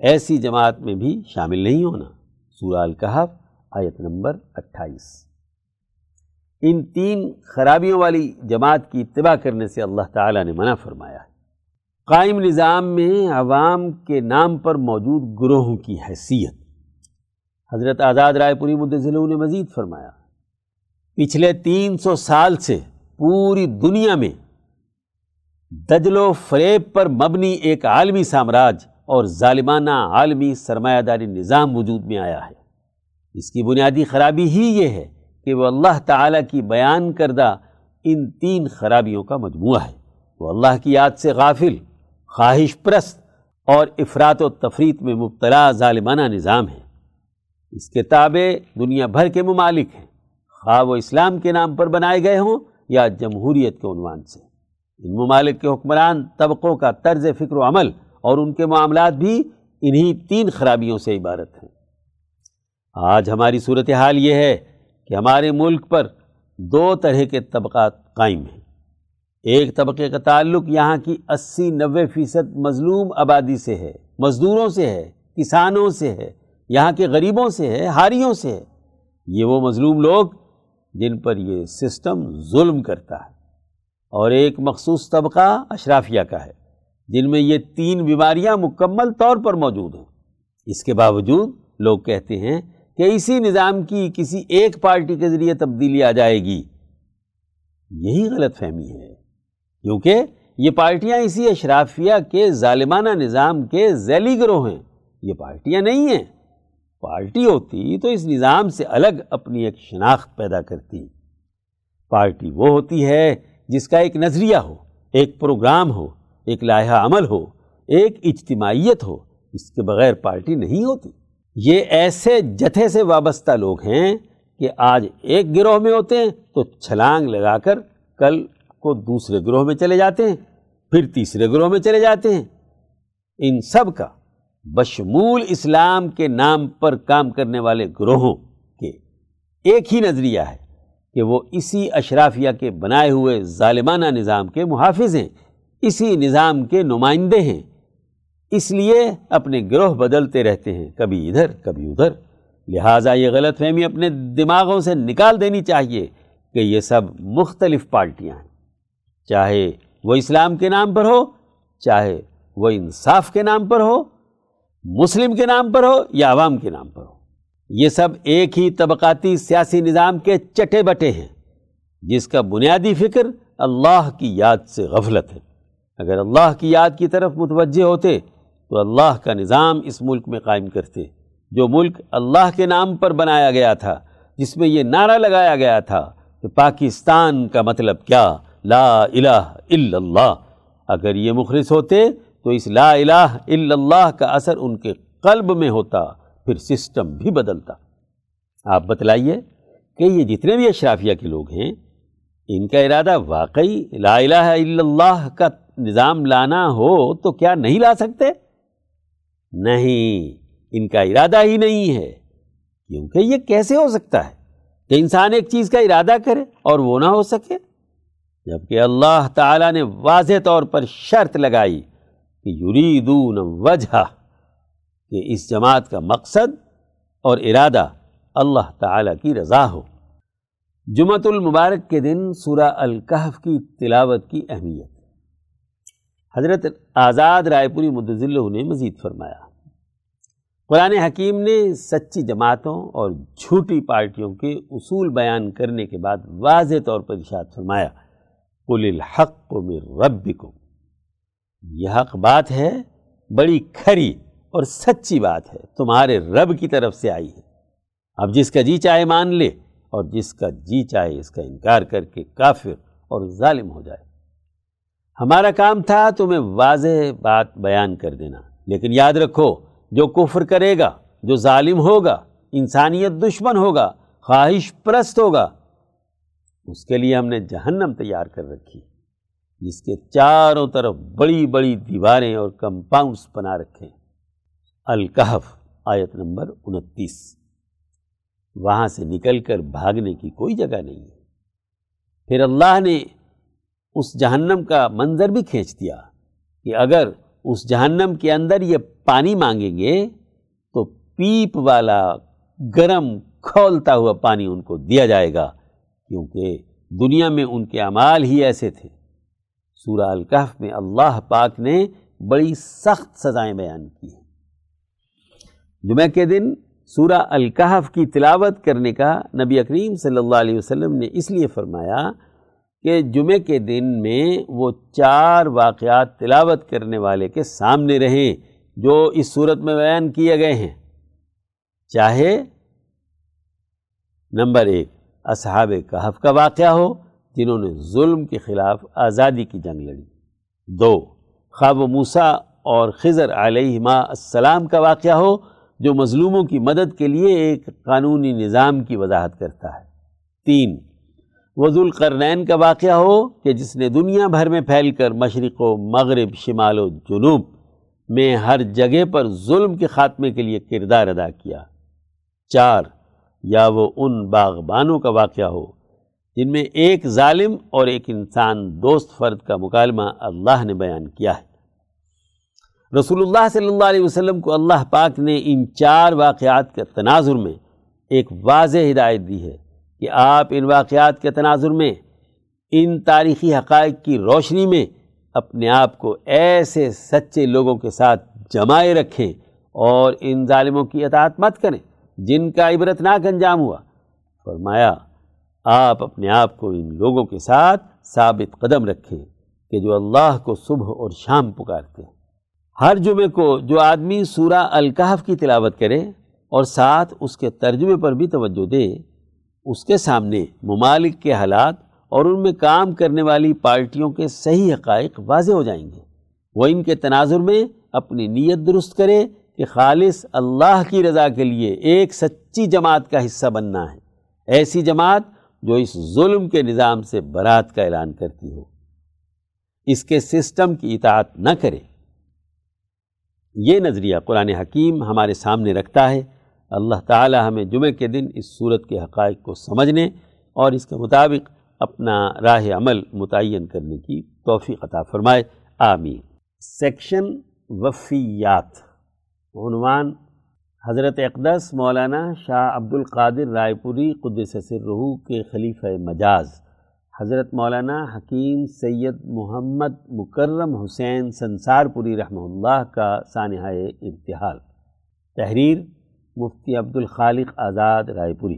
ایسی جماعت میں بھی شامل نہیں ہونا۔ سورہ الکحف آیت نمبر اٹھائیس۔ ان تین خرابیوں والی جماعت کی اتباع کرنے سے اللہ تعالیٰ نے منع فرمایا۔ ہے قائم نظام میں عوام کے نام پر موجود گروہوں کی حیثیت۔ حضرت آزاد رائے پوری مدضلوں نے مزید فرمایا۔ پچھلے تین سو سال سے پوری دنیا میں دجل و فریب پر مبنی ایک عالمی سامراج اور ظالمانہ عالمی سرمایہ داری نظام وجود میں آیا ہے۔ اس کی بنیادی خرابی ہی یہ ہے کہ وہ اللہ تعالیٰ کی بیان کردہ ان تین خرابیوں کا مجموعہ ہے۔ وہ اللہ کی یاد سے غافل، خواہش پرست اور افراد و تفریط میں مبتلا ظالمانہ نظام ہے۔ اس کے تابع دنیا بھر کے ممالک ہیں۔ خواہ وہ اسلام کے نام پر بنائے گئے ہوں یا جمہوریت کے عنوان سے۔ ان ممالک کے حکمران طبقوں کا طرز فکر و عمل اور ان کے معاملات بھی انہی تین خرابیوں سے عبارت ہیں۔ آج ہماری صورتحال یہ ہے کہ ہمارے ملک پر دو طرح کے طبقات قائم ہیں۔ ایک طبقے کا تعلق یہاں کی اسی نوے فیصد مظلوم آبادی سے ہے، مزدوروں سے ہے، کسانوں سے ہے، یہاں کے غریبوں سے ہے ہاریوں سے ہے۔ یہ وہ مظلوم لوگ جن پر یہ سسٹم ظلم کرتا ہے۔ اور ایک مخصوص طبقہ اشرافیہ کا ہے۔ جن میں یہ تین بیماریاں مکمل طور پر موجود ہیں اس کے باوجود لوگ کہتے ہیں کہ اسی نظام کی کسی ایک پارٹی کے ذریعے تبدیلی آ جائے گی۔ یہی غلط فہمی ہے، کیونکہ یہ پارٹیاں اسی اشرافیہ کے ظالمانہ نظام کے ذیلی گروہ ہیں۔ یہ پارٹیاں نہیں ہیں۔ پارٹی ہوتی تو اس نظام سے الگ اپنی ایک شناخت پیدا کرتی۔ پارٹی وہ ہوتی ہے جس کا ایک نظریہ ہو، ایک پروگرام ہو۔ ایک لائحہ عمل ہو، ایک اجتماعیت ہو، اس کے بغیر پارٹی نہیں ہوتی۔ یہ ایسے جتھے سے وابستہ لوگ ہیں کہ آج ایک گروہ میں ہوتے ہیں تو چھلانگ لگا کر کل کو دوسرے گروہ میں چلے جاتے ہیں، پھر تیسرے گروہ میں چلے جاتے ہیں۔ ان سب کا بشمول اسلام کے نام پر کام کرنے والے گروہوں کے ایک ہی نظریہ ہے کہ وہ اسی اشرافیہ کے بنائے ہوئے ظالمانہ نظام کے محافظ ہیں۔ اسی نظام کے نمائندے ہیں۔ اس لیے اپنے گروہ بدلتے رہتے ہیں، کبھی ادھر کبھی ادھر۔ لہٰذا یہ غلط فہمی اپنے دماغوں سے نکال دینی چاہیے کہ یہ سب مختلف پارٹیاں ہیں۔ چاہے وہ اسلام کے نام پر ہو، چاہے وہ انصاف کے نام پر ہو، مسلم کے نام پر ہو یا عوام کے نام پر ہو۔ یہ سب ایک ہی طبقاتی سیاسی نظام کے چٹے بٹے ہیں، جس کا بنیادی فکر اللہ کی یاد سے غفلت ہے۔ اگر اللہ کی یاد کی طرف متوجہ ہوتے تو اللہ کا نظام اس ملک میں قائم کرتے جو ملک اللہ کے نام پر بنایا گیا تھا، جس میں یہ نعرہ لگایا گیا تھا کہ پاکستان کا مطلب کیا؟ لا الہ الا اللہ۔ اگر یہ مخلص ہوتے تو اس لا الہ الا اللہ کا اثر ان کے قلب میں ہوتا، پھر سسٹم بھی بدلتا۔ آپ بتلائیے کہ یہ جتنے بھی اشرافیہ کے لوگ ہیں، ان کا ارادہ واقعی لا الہ الا اللہ کا نظام لانا ہو تو کیا نہیں لا سکتے؟ نہیں، ان کا ارادہ ہی نہیں ہے۔ کیونکہ یہ کیسے ہو سکتا ہے کہ انسان ایک چیز کا ارادہ کرے اور وہ نہ ہو سکے؟ جبکہ اللہ تعالیٰ نے واضح طور پر شرط لگائی کہ یریدون وجہ، کہ اس جماعت کا مقصد اور ارادہ اللہ تعالیٰ کی رضا ہو۔ جمعۃ المبارک کے دن سورہ الکحف کی تلاوت کی اہمیت۔ حضرت آزاد رائے پوری مدضلہ نے مزید فرمایا۔ قرآن حکیم نے سچی جماعتوں اور جھوٹی پارٹیوں کے اصول بیان کرنے کے بعد واضح طور پر ارشاد فرمایا، قل الحق من ربکم یہ حق بات ہے، بڑی کھری اور سچی بات ہے، تمہارے رب کی طرف سے آئی ہے۔ اب جس کا جی چاہے مان لے اور جس کا جی چاہے اس کا انکار کر کے کافر اور ظالم ہو جائے۔ ہمارا کام تھا تمہیں واضح بات بیان کر دینا، لیکن یاد رکھو، جو کفر کرے گا، جو ظالم ہوگا، انسانیت دشمن ہوگا، خواہش پرست ہوگا، اس کے لیے ہم نے جہنم تیار کر رکھی، جس کے چاروں طرف بڑی بڑی دیواریں اور کمپاؤنڈس بنا رکھے الکحف آیت نمبر انتیس۔ وہاں سے نکل کر بھاگنے کی کوئی جگہ نہیں ہے۔ پھر اللہ نے اس جہنم کا منظر بھی کھینچ دیا کہ اگر اس جہنم کے اندر یہ پانی مانگیں گے تو پیپ والا گرم کھولتا ہوا پانی ان کو دیا جائے گا کیونکہ دنیا میں ان کے اعمال ہی ایسے تھے۔ سورہ الکحف میں اللہ پاک نے بڑی سخت سزائیں بیان کی ہیں۔ جمعہ کے دن سورہ الکحف کی تلاوت کرنے کا نبی اکریم صلی اللہ علیہ وسلم نے اس لیے فرمایا کہ جمعے کے دن میں وہ چار واقعات تلاوت کرنے والے کے سامنے رہیں جو اس صورت میں بیان کیے گئے ہیں۔ چاہے نمبر ایک، اصحاب کہف کا واقعہ ہو جنہوں نے ظلم کے خلاف آزادی کی جنگ لڑی۔ دو، خواب و موسا اور خضر علیہ السلام کا واقعہ ہو جو مظلوموں کی مدد کے لیے ایک قانونی نظام کی وضاحت کرتا ہے۔ تین وضو القرنین کا واقعہ ہو کہ جس نے دنیا بھر میں پھیل کر مشرق و مغرب، شمال و جنوب میں ہر جگہ پر ظلم کے خاتمے کے لیے کردار ادا کیا۔ چار، یا وہ ان باغبانوں کا واقعہ ہو جن میں ایک ظالم اور ایک انسان دوست فرد کا مکالمہ اللہ نے بیان کیا ہے۔ رسول اللہ صلی اللہ علیہ وسلم کو اللہ پاک نے ان چار واقعات کے تناظر میں ایک واضح ہدایت دی ہے۔ کہ آپ ان واقعات کے تناظر میں، ان تاریخی حقائق کی روشنی میں اپنے آپ کو ایسے سچے لوگوں کے ساتھ جمائے رکھیں اور ان ظالموں کی اطاعت مت کریں جن کا عبرتناک انجام ہوا۔ فرمایا، آپ اپنے آپ کو ان لوگوں کے ساتھ ثابت قدم رکھیں کہ جو اللہ کو صبح اور شام پکارتے ہیں۔ ہر جمعے کو جو آدمی سورہ الکحف کی تلاوت کرے اور ساتھ اس کے ترجمے پر بھی توجہ دے اس کے سامنے ممالک کے حالات اور ان میں کام کرنے والی پارٹیوں کے صحیح حقائق واضح ہو جائیں گے۔ وہ ان کے تناظر میں اپنی نیت درست کرے کہ خالص اللہ کی رضا کے لیے ایک سچی جماعت کا حصہ بننا ہے۔ ایسی جماعت جو اس ظلم کے نظام سے برات کا اعلان کرتی ہو۔ اس کے سسٹم کی اطاعت نہ کرے۔ یہ نظریہ قرآن حکیم ہمارے سامنے رکھتا ہے۔ اللہ تعالی ہمیں جمعہ کے دن اس صورت کے حقائق کو سمجھنے اور اس کے مطابق اپنا راہ عمل متعین کرنے کی توفیق عطا فرمائے۔ آمین۔ سیکشن وفیات، عنوان حضرت اقدس مولانا شاہ عبد القادر رائے پوری قدس رحو کے خلیفہ مجاز، حضرت مولانا حکیم سید محمد مکرم حسین سنسار پوری رحمہ اللہ کا سانحہ ارتحال تحریر مفتی عبد الخالق آزاد رائے پوری۔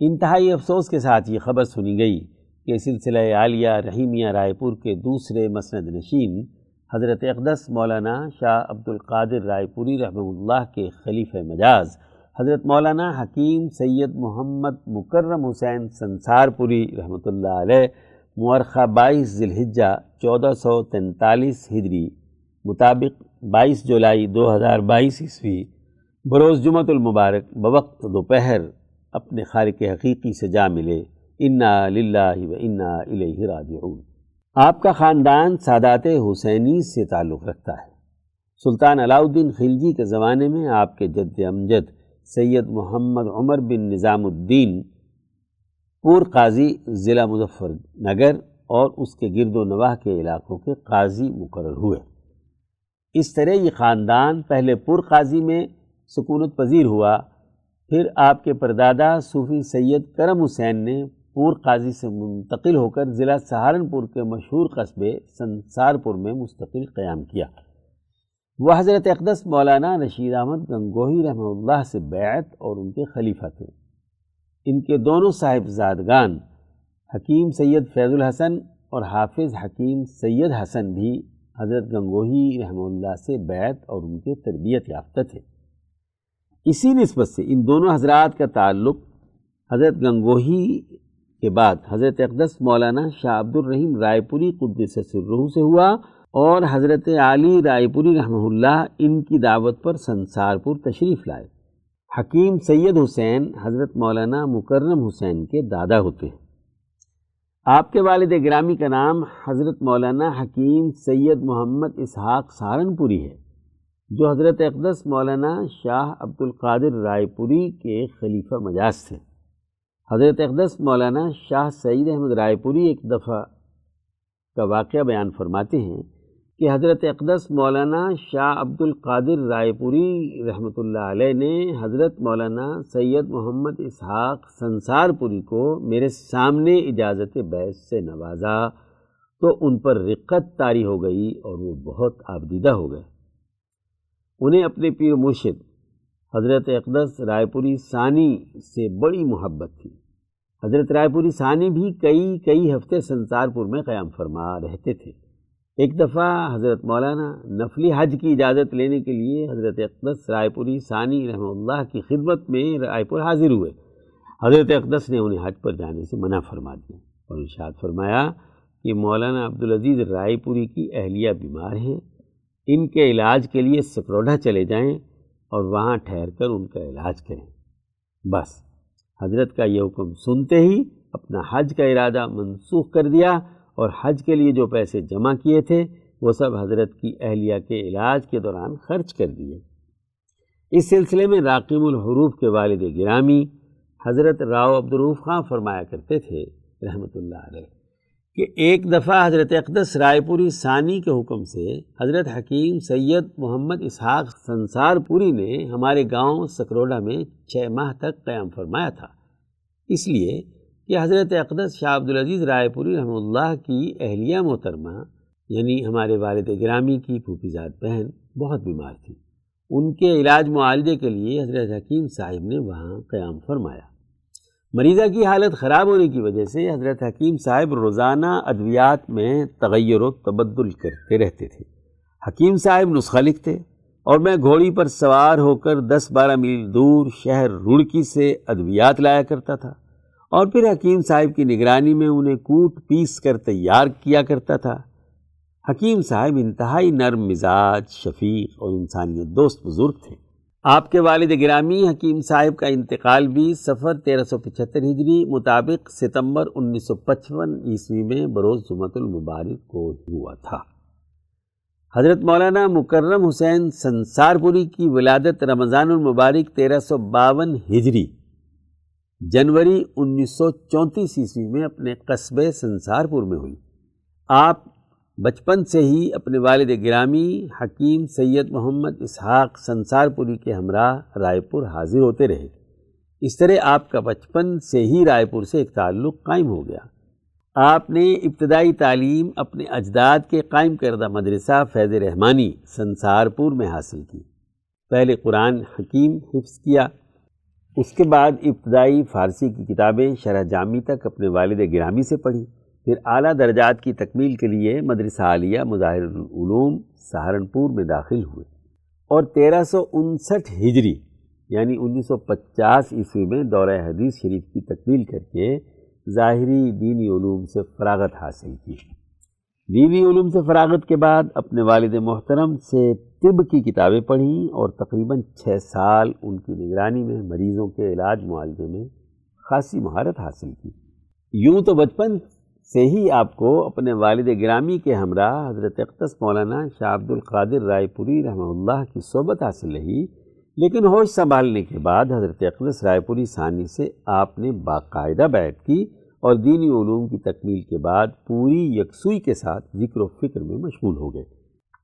انتہائی افسوس کے ساتھ یہ خبر سنی گئی کہ سلسلہ عالیہ رحیمیہ رائے پور کے دوسرے مسند نشین حضرت اقدس مولانا شاہ عبد القادر رائے پوری رحمہ اللہ کے خلیف مجاز، حضرت مولانا حکیم سید محمد مکرم حسین سنسار پوری رحمۃ اللہ علیہ مورخہ بائیس ذلحجہ چودہ سو تینتالیس ہجری مطابق بائیس جولائی دو ہزار بائیس عیسوی بروز جمعۃ المبارک بوقت دوپہر اپنے خالق حقیقی سے جا ملے، انا للہ و انا الیہ راجعون آپ کا خاندان سادات حسینی سے تعلق رکھتا ہے۔ سلطان علاؤدین خلجی کے زمانے میں آپ کے جد امجد سید محمد عمر بن نظام الدین پور قاضی ضلع مظفر نگر اور اس کے گرد و نواح کے علاقوں کے قاضی مقرر ہوئے۔ اس طرح یہ خاندان پہلے پور قاضی میں سکونت پذیر ہوا۔ پھر آپ کے پردادا صوفی سید کرم حسین نے پور قاضی سے منتقل ہو کر ضلع سہارنپور کے مشہور قصبے سنسارپور میں مستقل قیام کیا۔ وہ حضرت اقدس مولانا رشید احمد گنگوہی رحمہ اللہ سے بیعت اور ان کے خلیفہ تھے۔ ان کے دونوں صاحب زادگان حکیم سید فیض الحسن اور حافظ حکیم سید حسن بھی حضرت گنگوہی رحمہ اللہ سے بیعت اور ان کے تربیت یافتہ تھے۔ اسی نسبت سے ان دونوں حضرات کا تعلق حضرت گنگوہی کے بعد حضرت اقدس مولانا شاہ عبد الرحیم رائے پوری قدس سرروح سے ہوا اور حضرت علی رائے پوری رحمہ اللہ ان کی دعوت پر سنسار پور تشریف لائے۔ حکیم سید حسین حضرت مولانا مکرم حسین کے دادا ہوتے ہیں۔ آپ کے والد گرامی کا نام حضرت مولانا حکیم سید محمد اسحاق سہارنپوری ہے۔ جو حضرت اقدس مولانا شاہ عبد القادر رائے پوری کے خلیفہ مجاز تھے۔ حضرت اقدس مولانا شاہ سعید احمد رائے پوری ایک دفعہ کا واقعہ بیان فرماتے ہیں کہ حضرت اقدس مولانا شاہ عبد القادر رائے پوری رحمۃ اللہ علیہ نے حضرت مولانا سید محمد اسحاق سنسار پوری کو میرے سامنے اجازت بیس سے نوازا تو ان پر رقت طاری ہو گئی اور وہ بہت آبدیدہ ہو گئے۔ انہیں اپنے پیر مرشد حضرت اقدس رائے پوری ثانی سے بڑی محبت تھی۔ حضرت رائے پوری ثانی بھی کئی کئی ہفتے سنسار پور میں قیام فرما رہتے تھے۔ ایک دفعہ حضرت مولانا نفلی حج کی اجازت لینے کے لیے حضرت اقدس رائے پوری ثانی رحمہ اللہ کی خدمت میں رائے پور حاضر ہوئے۔ حضرت اقدس نے انہیں حج پر جانے سے منع فرما دیا اور ارشاد فرمایا کہ مولانا عبدالعزیز رائے پوری کی اہلیہ بیمار ہیں۔ ان کے علاج کے لیے سکروڈھا چلے جائیں اور وہاں ٹھہر کر ان کا علاج کریں۔ بس، حضرت کا یہ حکم سنتے ہی اپنا حج کا ارادہ منسوخ کر دیا اور حج کے لیے جو پیسے جمع کیے تھے، وہ سب حضرت کی اہلیہ کے علاج کے دوران خرچ کر دیے۔ اس سلسلے میں راقیم الحروف کے والد گرامی حضرت راؤ عبدالروف خاں فرمایا کرتے تھے رحمۃ اللہ علیہ۔ کہ ایک دفعہ حضرت اقدس رائے پوری ثانی کے حکم سے حضرت حکیم سید محمد اسحاق سنسار پوری نے ہمارے گاؤں سکروڈا میں چھ ماہ تک قیام فرمایا تھا۔ اس لیے کہ حضرت اقدس شاہ عبدالعزیز رائے پوری رحمۃ اللہ کی اہلیہ محترمہ یعنی ہمارے والد گرامی کی پھوپھی ذات بہن، بہت بیمار تھی ان کے علاج معالجے کے لیے حضرت حکیم صاحب نے وہاں قیام فرمایا۔ مریضہ کی حالت خراب ہونے کی وجہ سے حضرت حکیم صاحب روزانہ ادویات میں تغیر و تبدل کرتے رہتے تھے۔ حکیم صاحب نسخہ لکھتے اور میں گھوڑی پر سوار ہو کر دس بارہ میل دور شہر رڑکی سے ادویات لایا کرتا تھا اور پھر حکیم صاحب کی نگرانی میں انہیں کوٹ پیس کر تیار کیا کرتا تھا۔ حکیم صاحب انتہائی نرم مزاج، شفیق اور انسانیت دوست بزرگ تھے۔ آپ کے والد گرامی حکیم صاحب کا انتقال بھی سفر تیرہ سو پچہتر ہجری مطابق ستمبر انیس سو پچپن عیسوی میں بروز جمعۃ المبارک کو ہوا تھا۔ حضرت مولانا مکرم حسین سنسار پوری کی ولادت رمضان المبارک تیرہ سو باون ہجری، جنوری انیس سو چونتیس عیسوی میں اپنے قصبے سنسار پور میں ہوئی۔ آپ بچپن سے ہی اپنے والد گرامی حکیم سید محمد اسحاق سنسار پوری کے ہمراہ رائے پور حاضر ہوتے رہے۔ اس طرح آپ کا بچپن سے ہی رائے پور سے ایک تعلق قائم ہو گیا۔ آپ نے ابتدائی تعلیم اپنے اجداد کے قائم کردہ مدرسہ فیض رحمانی سنسار پور میں حاصل کی۔ پہلے قرآن حکیم حفظ کیا۔ اس کے بعد ابتدائی فارسی کی کتابیں شرح جامی تک اپنے والد گرامی سے پڑھی۔ پھر اعلیٰ درجات کی تکمیل کے لیے مدرسہ عالیہ مظاہر العلوم سہارنپور میں داخل ہوئے اور تیرہ سو انسٹھ ہجری یعنی انیس سو پچاس عیسوی میں دورہ حدیث شریف کی تکمیل کر کے ظاہری دینی علوم سے فراغت حاصل کی۔ دینی علوم سے فراغت کے بعد اپنے والد محترم سے طب کی کتابیں پڑھیں اور تقریباً چھ سال ان کی نگرانی میں مریضوں کے علاج معالجے میں خاصی مہارت حاصل کی۔ یوں تو بچپن سے ہی آپ کو اپنے والد گرامی کے ہمراہ حضرت اقتص مولانا شاہ عبد القادر رائے پوری رحمہ اللہ کی صحبت حاصل رہی، لیکن ہوش سنبھالنے کے بعد حضرت اقدس رائے پوری ثانی سے آپ نے باقاعدہ بیعت کی اور دینی علوم کی تکمیل کے بعد پوری یکسوئی کے ساتھ ذکر و فکر میں مشغول ہو گئے۔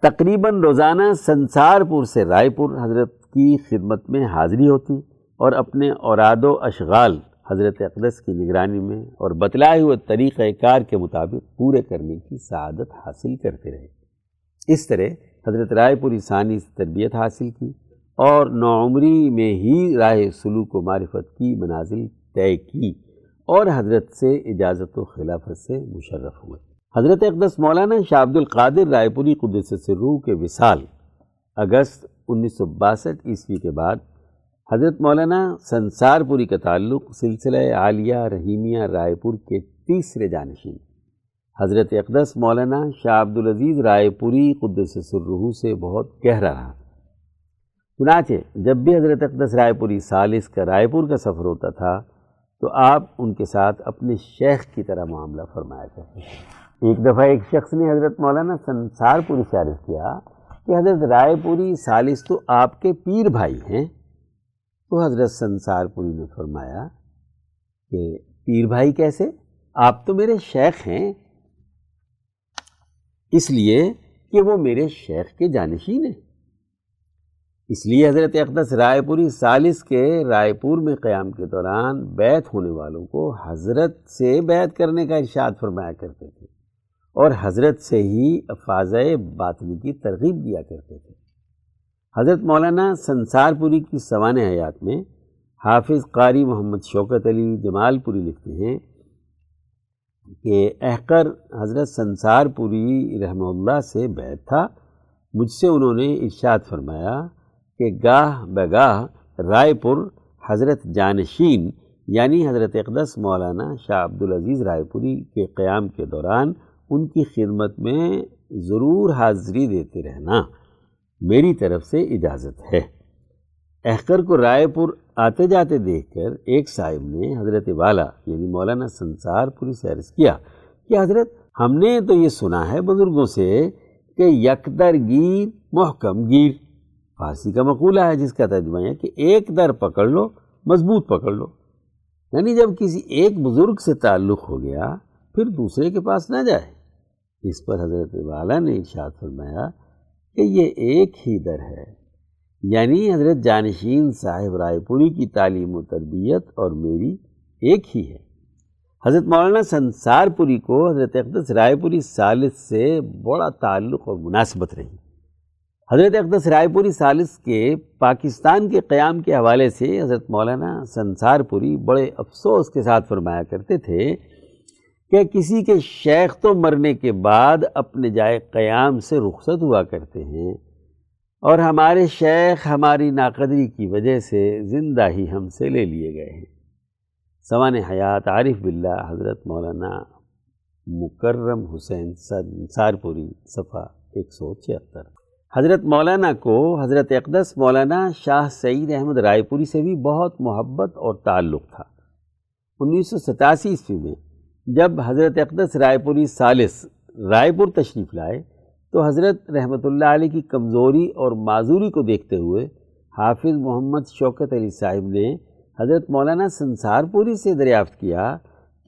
تقریباً روزانہ سنسار پور سے رائے پور حضرت کی خدمت میں حاضری ہوتی اور اپنے اوراد و اشغال حضرت اقدس کی نگرانی میں اور بتلائے ہوئے طریقہ کار کے مطابق پورے کرنے کی سعادت حاصل کرتے رہے۔ اس طرح حضرت رائے پوری ثانی سے تربیت حاصل کی اور نوعمری میں ہی رائے سلوک و معرفت کی منازل طے کی اور حضرت سے اجازت و خلافت سے مشرف ہوئے۔ حضرت اقدس مولانا شاہ عبد القادر رائے پوری قدس سے روح کے وصال اگست انیس سو باسٹھ عیسوی کے بعد حضرت مولانا سنسار پوری کا تعلق سلسلہ عالیہ رحیمیہ رائے پور کے تیسرے جانشین حضرت اقدس مولانا شاہ عبدالعزیز رائے پوری قدس سررحو سے بہت گہرا رہا۔ چنانچہ جب بھی حضرت اقدس رائے پوری سالس کا رائے پور کا سفر ہوتا تھا تو آپ ان کے ساتھ اپنے شیخ کی طرح معاملہ فرمایا کرتے ایک دفعہ ایک شخص نے حضرت مولانا سنسار پوری سے عرض کیا کہ حضرت رائے پوری سالس تو آپ کے پیر بھائی ہیں۔ تو حضرت سنسار پوری نے فرمایا کہ پیر بھائی کیسے؟ آپ تو میرے شیخ ہیں، اس لیے کہ وہ میرے شیخ کے جانشین ہیں۔ اس لیے حضرت اقدس رائے پوری سالس کے رائے پور میں قیام کے دوران بیت ہونے والوں کو حضرت سے بیت کرنے کا ارشاد فرمایا کرتے تھے اور حضرت سے ہی افاظ باطنی کی ترغیب دیا کرتے تھے۔ حضرت مولانا سنسار پوری کی سوانح حیات میں حافظ قاری محمد شوکت علی جمال پوری لکھتے ہیں کہ احکر حضرت سنسار پوری رحمہ اللہ سے بیت تھا۔ مجھ سے انہوں نے ارشاد فرمایا کہ گاہ بگاہ رائے پور حضرت جانشین یعنی حضرت اقدس مولانا شاہ عبدالعزیز رائے پوری کے قیام کے دوران ان کی خدمت میں ضرور حاضری دیتے رہنا۔ میری طرف سے اجازت ہے۔ احکر کو رائے پور آتے جاتے دیکھ کر ایک صاحب نے حضرت والا یعنی مولانا سنسار پوری سے عرض کیا کہ حضرت، ہم نے تو یہ سنا ہے بزرگوں سے کہ یکدر گیر محکم گیر۔ فارسی کا مقولہ ہے جس کا ترجمہ ہے کہ ایک در پکڑ لو، مضبوط پکڑ لو۔ یعنی جب کسی ایک بزرگ سے تعلق ہو گیا، پھر دوسرے کے پاس نہ جائے۔ اس پر حضرت والا نے ارشاد فرمایا کہ یہ ایک ہی در ہے۔ یعنی حضرت جانشین صاحب رائے پوری کی تعلیم و تربیت اور میری ایک ہی ہے۔ حضرت مولانا سنسار پوری کو حضرت اقدس رائے پوری سالس سے بڑا تعلق اور مناسبت رہی۔ حضرت اقدس رائے پوری سالس کے پاکستان کے قیام کے حوالے سے حضرت مولانا سنسار پوری بڑے افسوس کے ساتھ فرمایا کرتے تھے کہ کسی کے شیخ تو مرنے کے بعد اپنے جائے قیام سے رخصت ہوا کرتے ہیں اور ہمارے شیخ ہماری ناقدری کی وجہ سے زندہ ہی ہم سے لے لیے گئے ہیں۔ سوان حیات عارف باللہ حضرت مولانا مکرم حسین سنسار پوری صفحہ ایک سو چھہتر۔ حضرت مولانا کو حضرت اقدس مولانا شاہ سعید احمد رائے پوری سے بھی بہت محبت اور تعلق تھا۔ انیس سو ستاسی عیسوی میں جب حضرت اقدس رائے پوری سالس رائے پور تشریف لائے تو حضرت رحمۃ اللہ علیہ کی کمزوری اور معذوری کو دیکھتے ہوئے حافظ محمد شوکت علی صاحب نے حضرت مولانا سنسار پوری سے دریافت کیا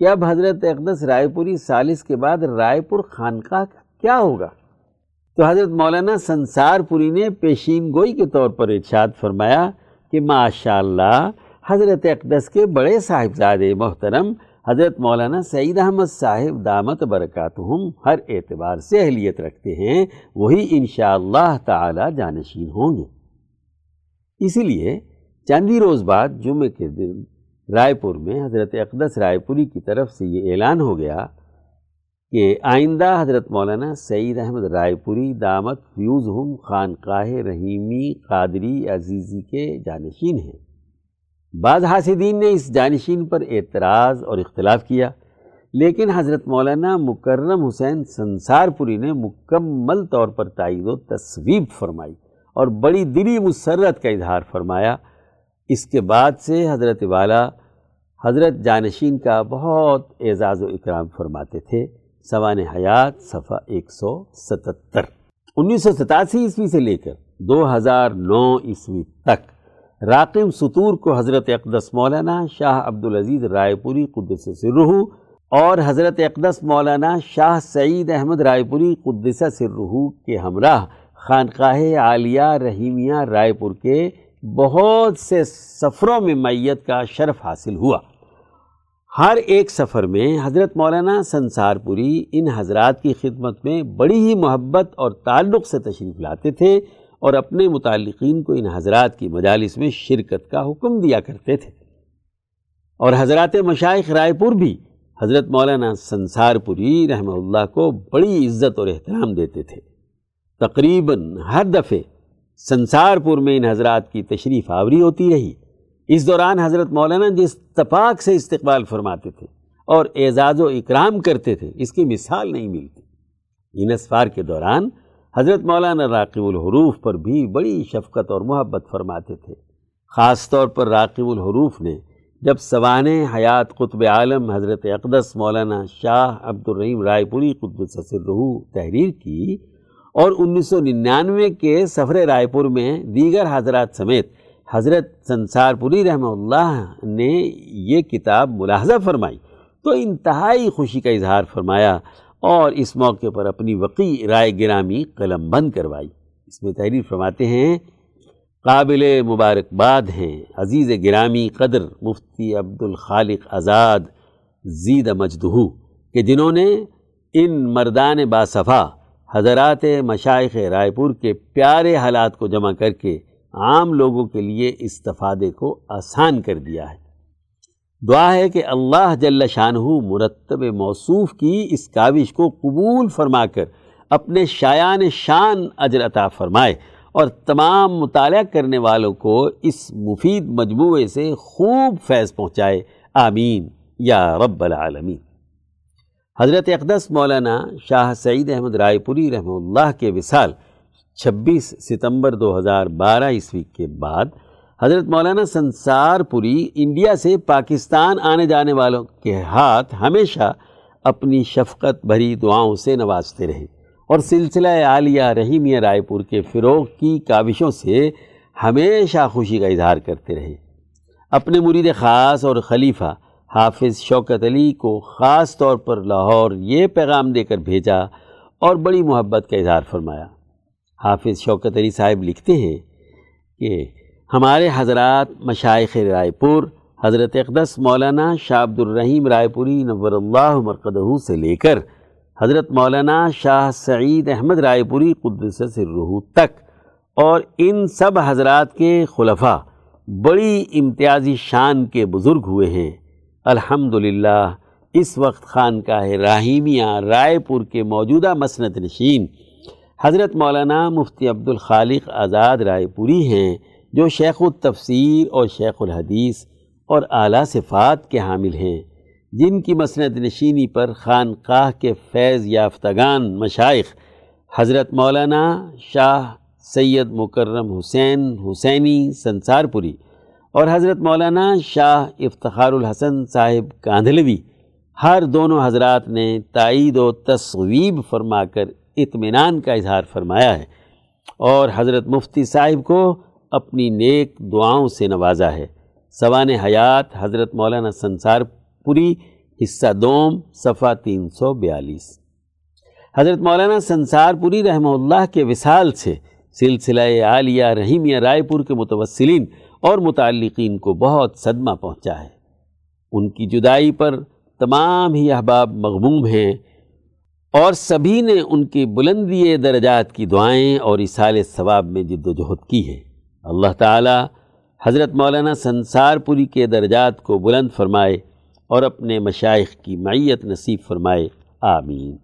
کہ اب حضرت اقدس رائے پوری سالس کے بعد رائے پور خانقاہ کیا ہوگا؟ تو حضرت مولانا سنسار پوری نے پیشین گوئی کے طور پر ارشاد فرمایا کہ ماشاء اللہ حضرت اقدس کے بڑے صاحبزاد محترم حضرت مولانا سعید احمد صاحب دامت برکاتہم ہر اعتبار سے اہلیت رکھتے ہیں، وہی انشاءاللہ تعالی جانشین ہوں گے۔ اسی لیے چاندی روز بعد جمعہ کے دن رائے پور میں حضرت اقدس رائے پوری کی طرف سے یہ اعلان ہو گیا کہ آئندہ حضرت مولانا سعید احمد رائے پوری دامت فیوز ہم خانقاہ رحیمی قادری عزیزی کے جانشین ہیں۔ بعض حاسدین نے اس جانشین پر اعتراض اور اختلاف کیا، لیکن حضرت مولانا مکرم حسین سنسار پوری نے مکمل طور پر تائید و تصویب فرمائی اور بڑی دلی مسرت کا اظہار فرمایا۔ اس کے بعد سے حضرت والا، حضرت جانشین کا بہت اعزاز و اکرام فرماتے تھے۔ سوان حیات، صفحہ ایک سو ستتر۔ انیس سو ستاسی عیسوی سے لے کر دو ہزار نو عیسوی تک۔ راقم ستور کو حضرت اقدس مولانا شاہ عبدالعزیز رائے پوری قدس سرہو اور حضرت اقدس مولانا شاہ سعید احمد رائے پوری قدس سرہو کے ہمراہ خانقاہ عالیہ رحیمیہ رائے پور کے بہت سے سفروں میں میت کا شرف حاصل ہوا۔ ہر ایک سفر میں حضرت مولانا سنسار پوری ان حضرات کی خدمت میں بڑی ہی محبت اور تعلق سے تشریف لاتے تھے۔ اور اپنے متعلقین کو ان حضرات کی مجالس میں شرکت کا حکم دیا کرتے تھے۔ اور حضرات مشائق رائے پور بھی حضرت مولانا سنسار پوری رحمہ اللہ کو بڑی عزت اور احترام دیتے تھے۔ تقریباً ہر دفعے سنسار پور میں ان حضرات کی تشریف آوری ہوتی رہی۔ اس دوران حضرت مولانا جس تپاک سے استقبال فرماتے تھے اور اعزاز و اکرام کرتے تھے، اس کی مثال نہیں ملتی۔ ان اسفار کے دوران حضرت مولانا راقب الحروف پر بھی بڑی شفقت اور محبت فرماتے تھے۔ خاص طور پر راقب الحروف نے جب سوان حیات قطب عالم حضرت اقدس مولانا شاہ عبد الرحیم رائے پوری قطب سسر تحریر کی اور انیس سو ننانوے کے سفر رائے پور میں دیگر حضرات سمیت حضرت سنسار پوری رحمہ اللہ نے یہ کتاب ملاحظہ فرمائی تو انتہائی خوشی کا اظہار فرمایا۔ اور اس موقع پر اپنی وقی رائے گرامی قلم بند کروائی۔ اس میں تحریر فرماتے ہیں، قابل مبارکباد ہیں، عزیز گرامی قدر، مفتی عبد الخالق آزاد، زید مجدہو، کہ جنہوں نے ان مردان باصفا، حضرات مشائق رائے پور کے پیارے حالات کو جمع کر کے عام لوگوں کے لیے استفادے کو آسان کر دیا ہے۔ دعا ہے کہ اللہ جل شانہ مرتب موصوف کی اس کاوش کو قبول فرما کر اپنے شایان شان اجر عطا فرمائے اور تمام مطالعہ کرنے والوں کو اس مفید مجموعے سے خوب فیض پہنچائے۔ آمین۔ یا رب العالمین۔ حضرت اقدس مولانا شاہ سعید احمد رائے پوری رحمہ اللہ کے وصال چھبیس ستمبر دو ہزار بارہ عیسوی کے بعد حضرت مولانا سنسار پوری انڈیا سے پاکستان آنے جانے والوں کے ہاتھ ہمیشہ اپنی شفقت بھری دعاؤں سے نوازتے رہے اور سلسلہ عالیہ رحیمیہ رائے پور کے فروغ کی کاوشوں سے ہمیشہ خوشی کا اظہار کرتے رہے۔ اپنے مرید خاص اور خلیفہ حافظ شوکت علی کو خاص طور پر لاہور یہ پیغام دے کر بھیجا اور بڑی محبت کا اظہار فرمایا۔ حافظ شوکت علی صاحب لکھتے ہیں کہ ہمارے حضرات مشائق رائے پور حضرت اقدس مولانا شاہ عبد الرحیم رائے پوری نور اللہ مرقدہ سے لے کر حضرت مولانا شاہ سعید احمد رائے پوری قدس سرہ تک اور ان سب حضرات کے خلفاء بڑی امتیازی شان کے بزرگ ہوئے ہیں۔ الحمدللہ، اس وقت خانقاہ راہیمیہ رائے پور کے موجودہ مسند نشین حضرت مولانا مفتی عبد الخالق آزاد رائے پوری ہیں۔ جو شیخ التفسیر اور شیخ الحدیث اور اعلیٰ صفات کے حامل ہیں، جن کی مسند نشینی پر خانقاہ کے فیض یافتگان مشائق حضرت مولانا شاہ سید مکرم حسین حسینی سنسار پوری اور حضرت مولانا شاہ افتخار الحسن صاحب کاندھلوی، ہر دونوں حضرات نے تائید و تصویب فرما کر اطمینان کا اظہار فرمایا ہے۔ اور حضرت مفتی صاحب کو اپنی نیک دعاؤں سے نوازا ہے۔ سوان حیات حضرت مولانا سنسار پوری، حصہ دوم، صفحہ تین سو بیالیس۔ حضرت مولانا سنسار پوری رحمہ اللہ کے وصال سے سلسلہ عالیہ رحیمیہ رائے پور کے متوسلین اور متعلقین کو بہت صدمہ پہنچا ہے۔ ان کی جدائی پر تمام ہی احباب مغموم ہیں اور سبھی نے ان کی بلندی درجات کی دعائیں اور اصال ثواب میں جد و جہد کی ہے اللہ تعالی حضرت مولانا سنسار پوری کے درجات کو بلند فرمائے اور اپنے مشائق کی معیت نصیب فرمائے، آمین۔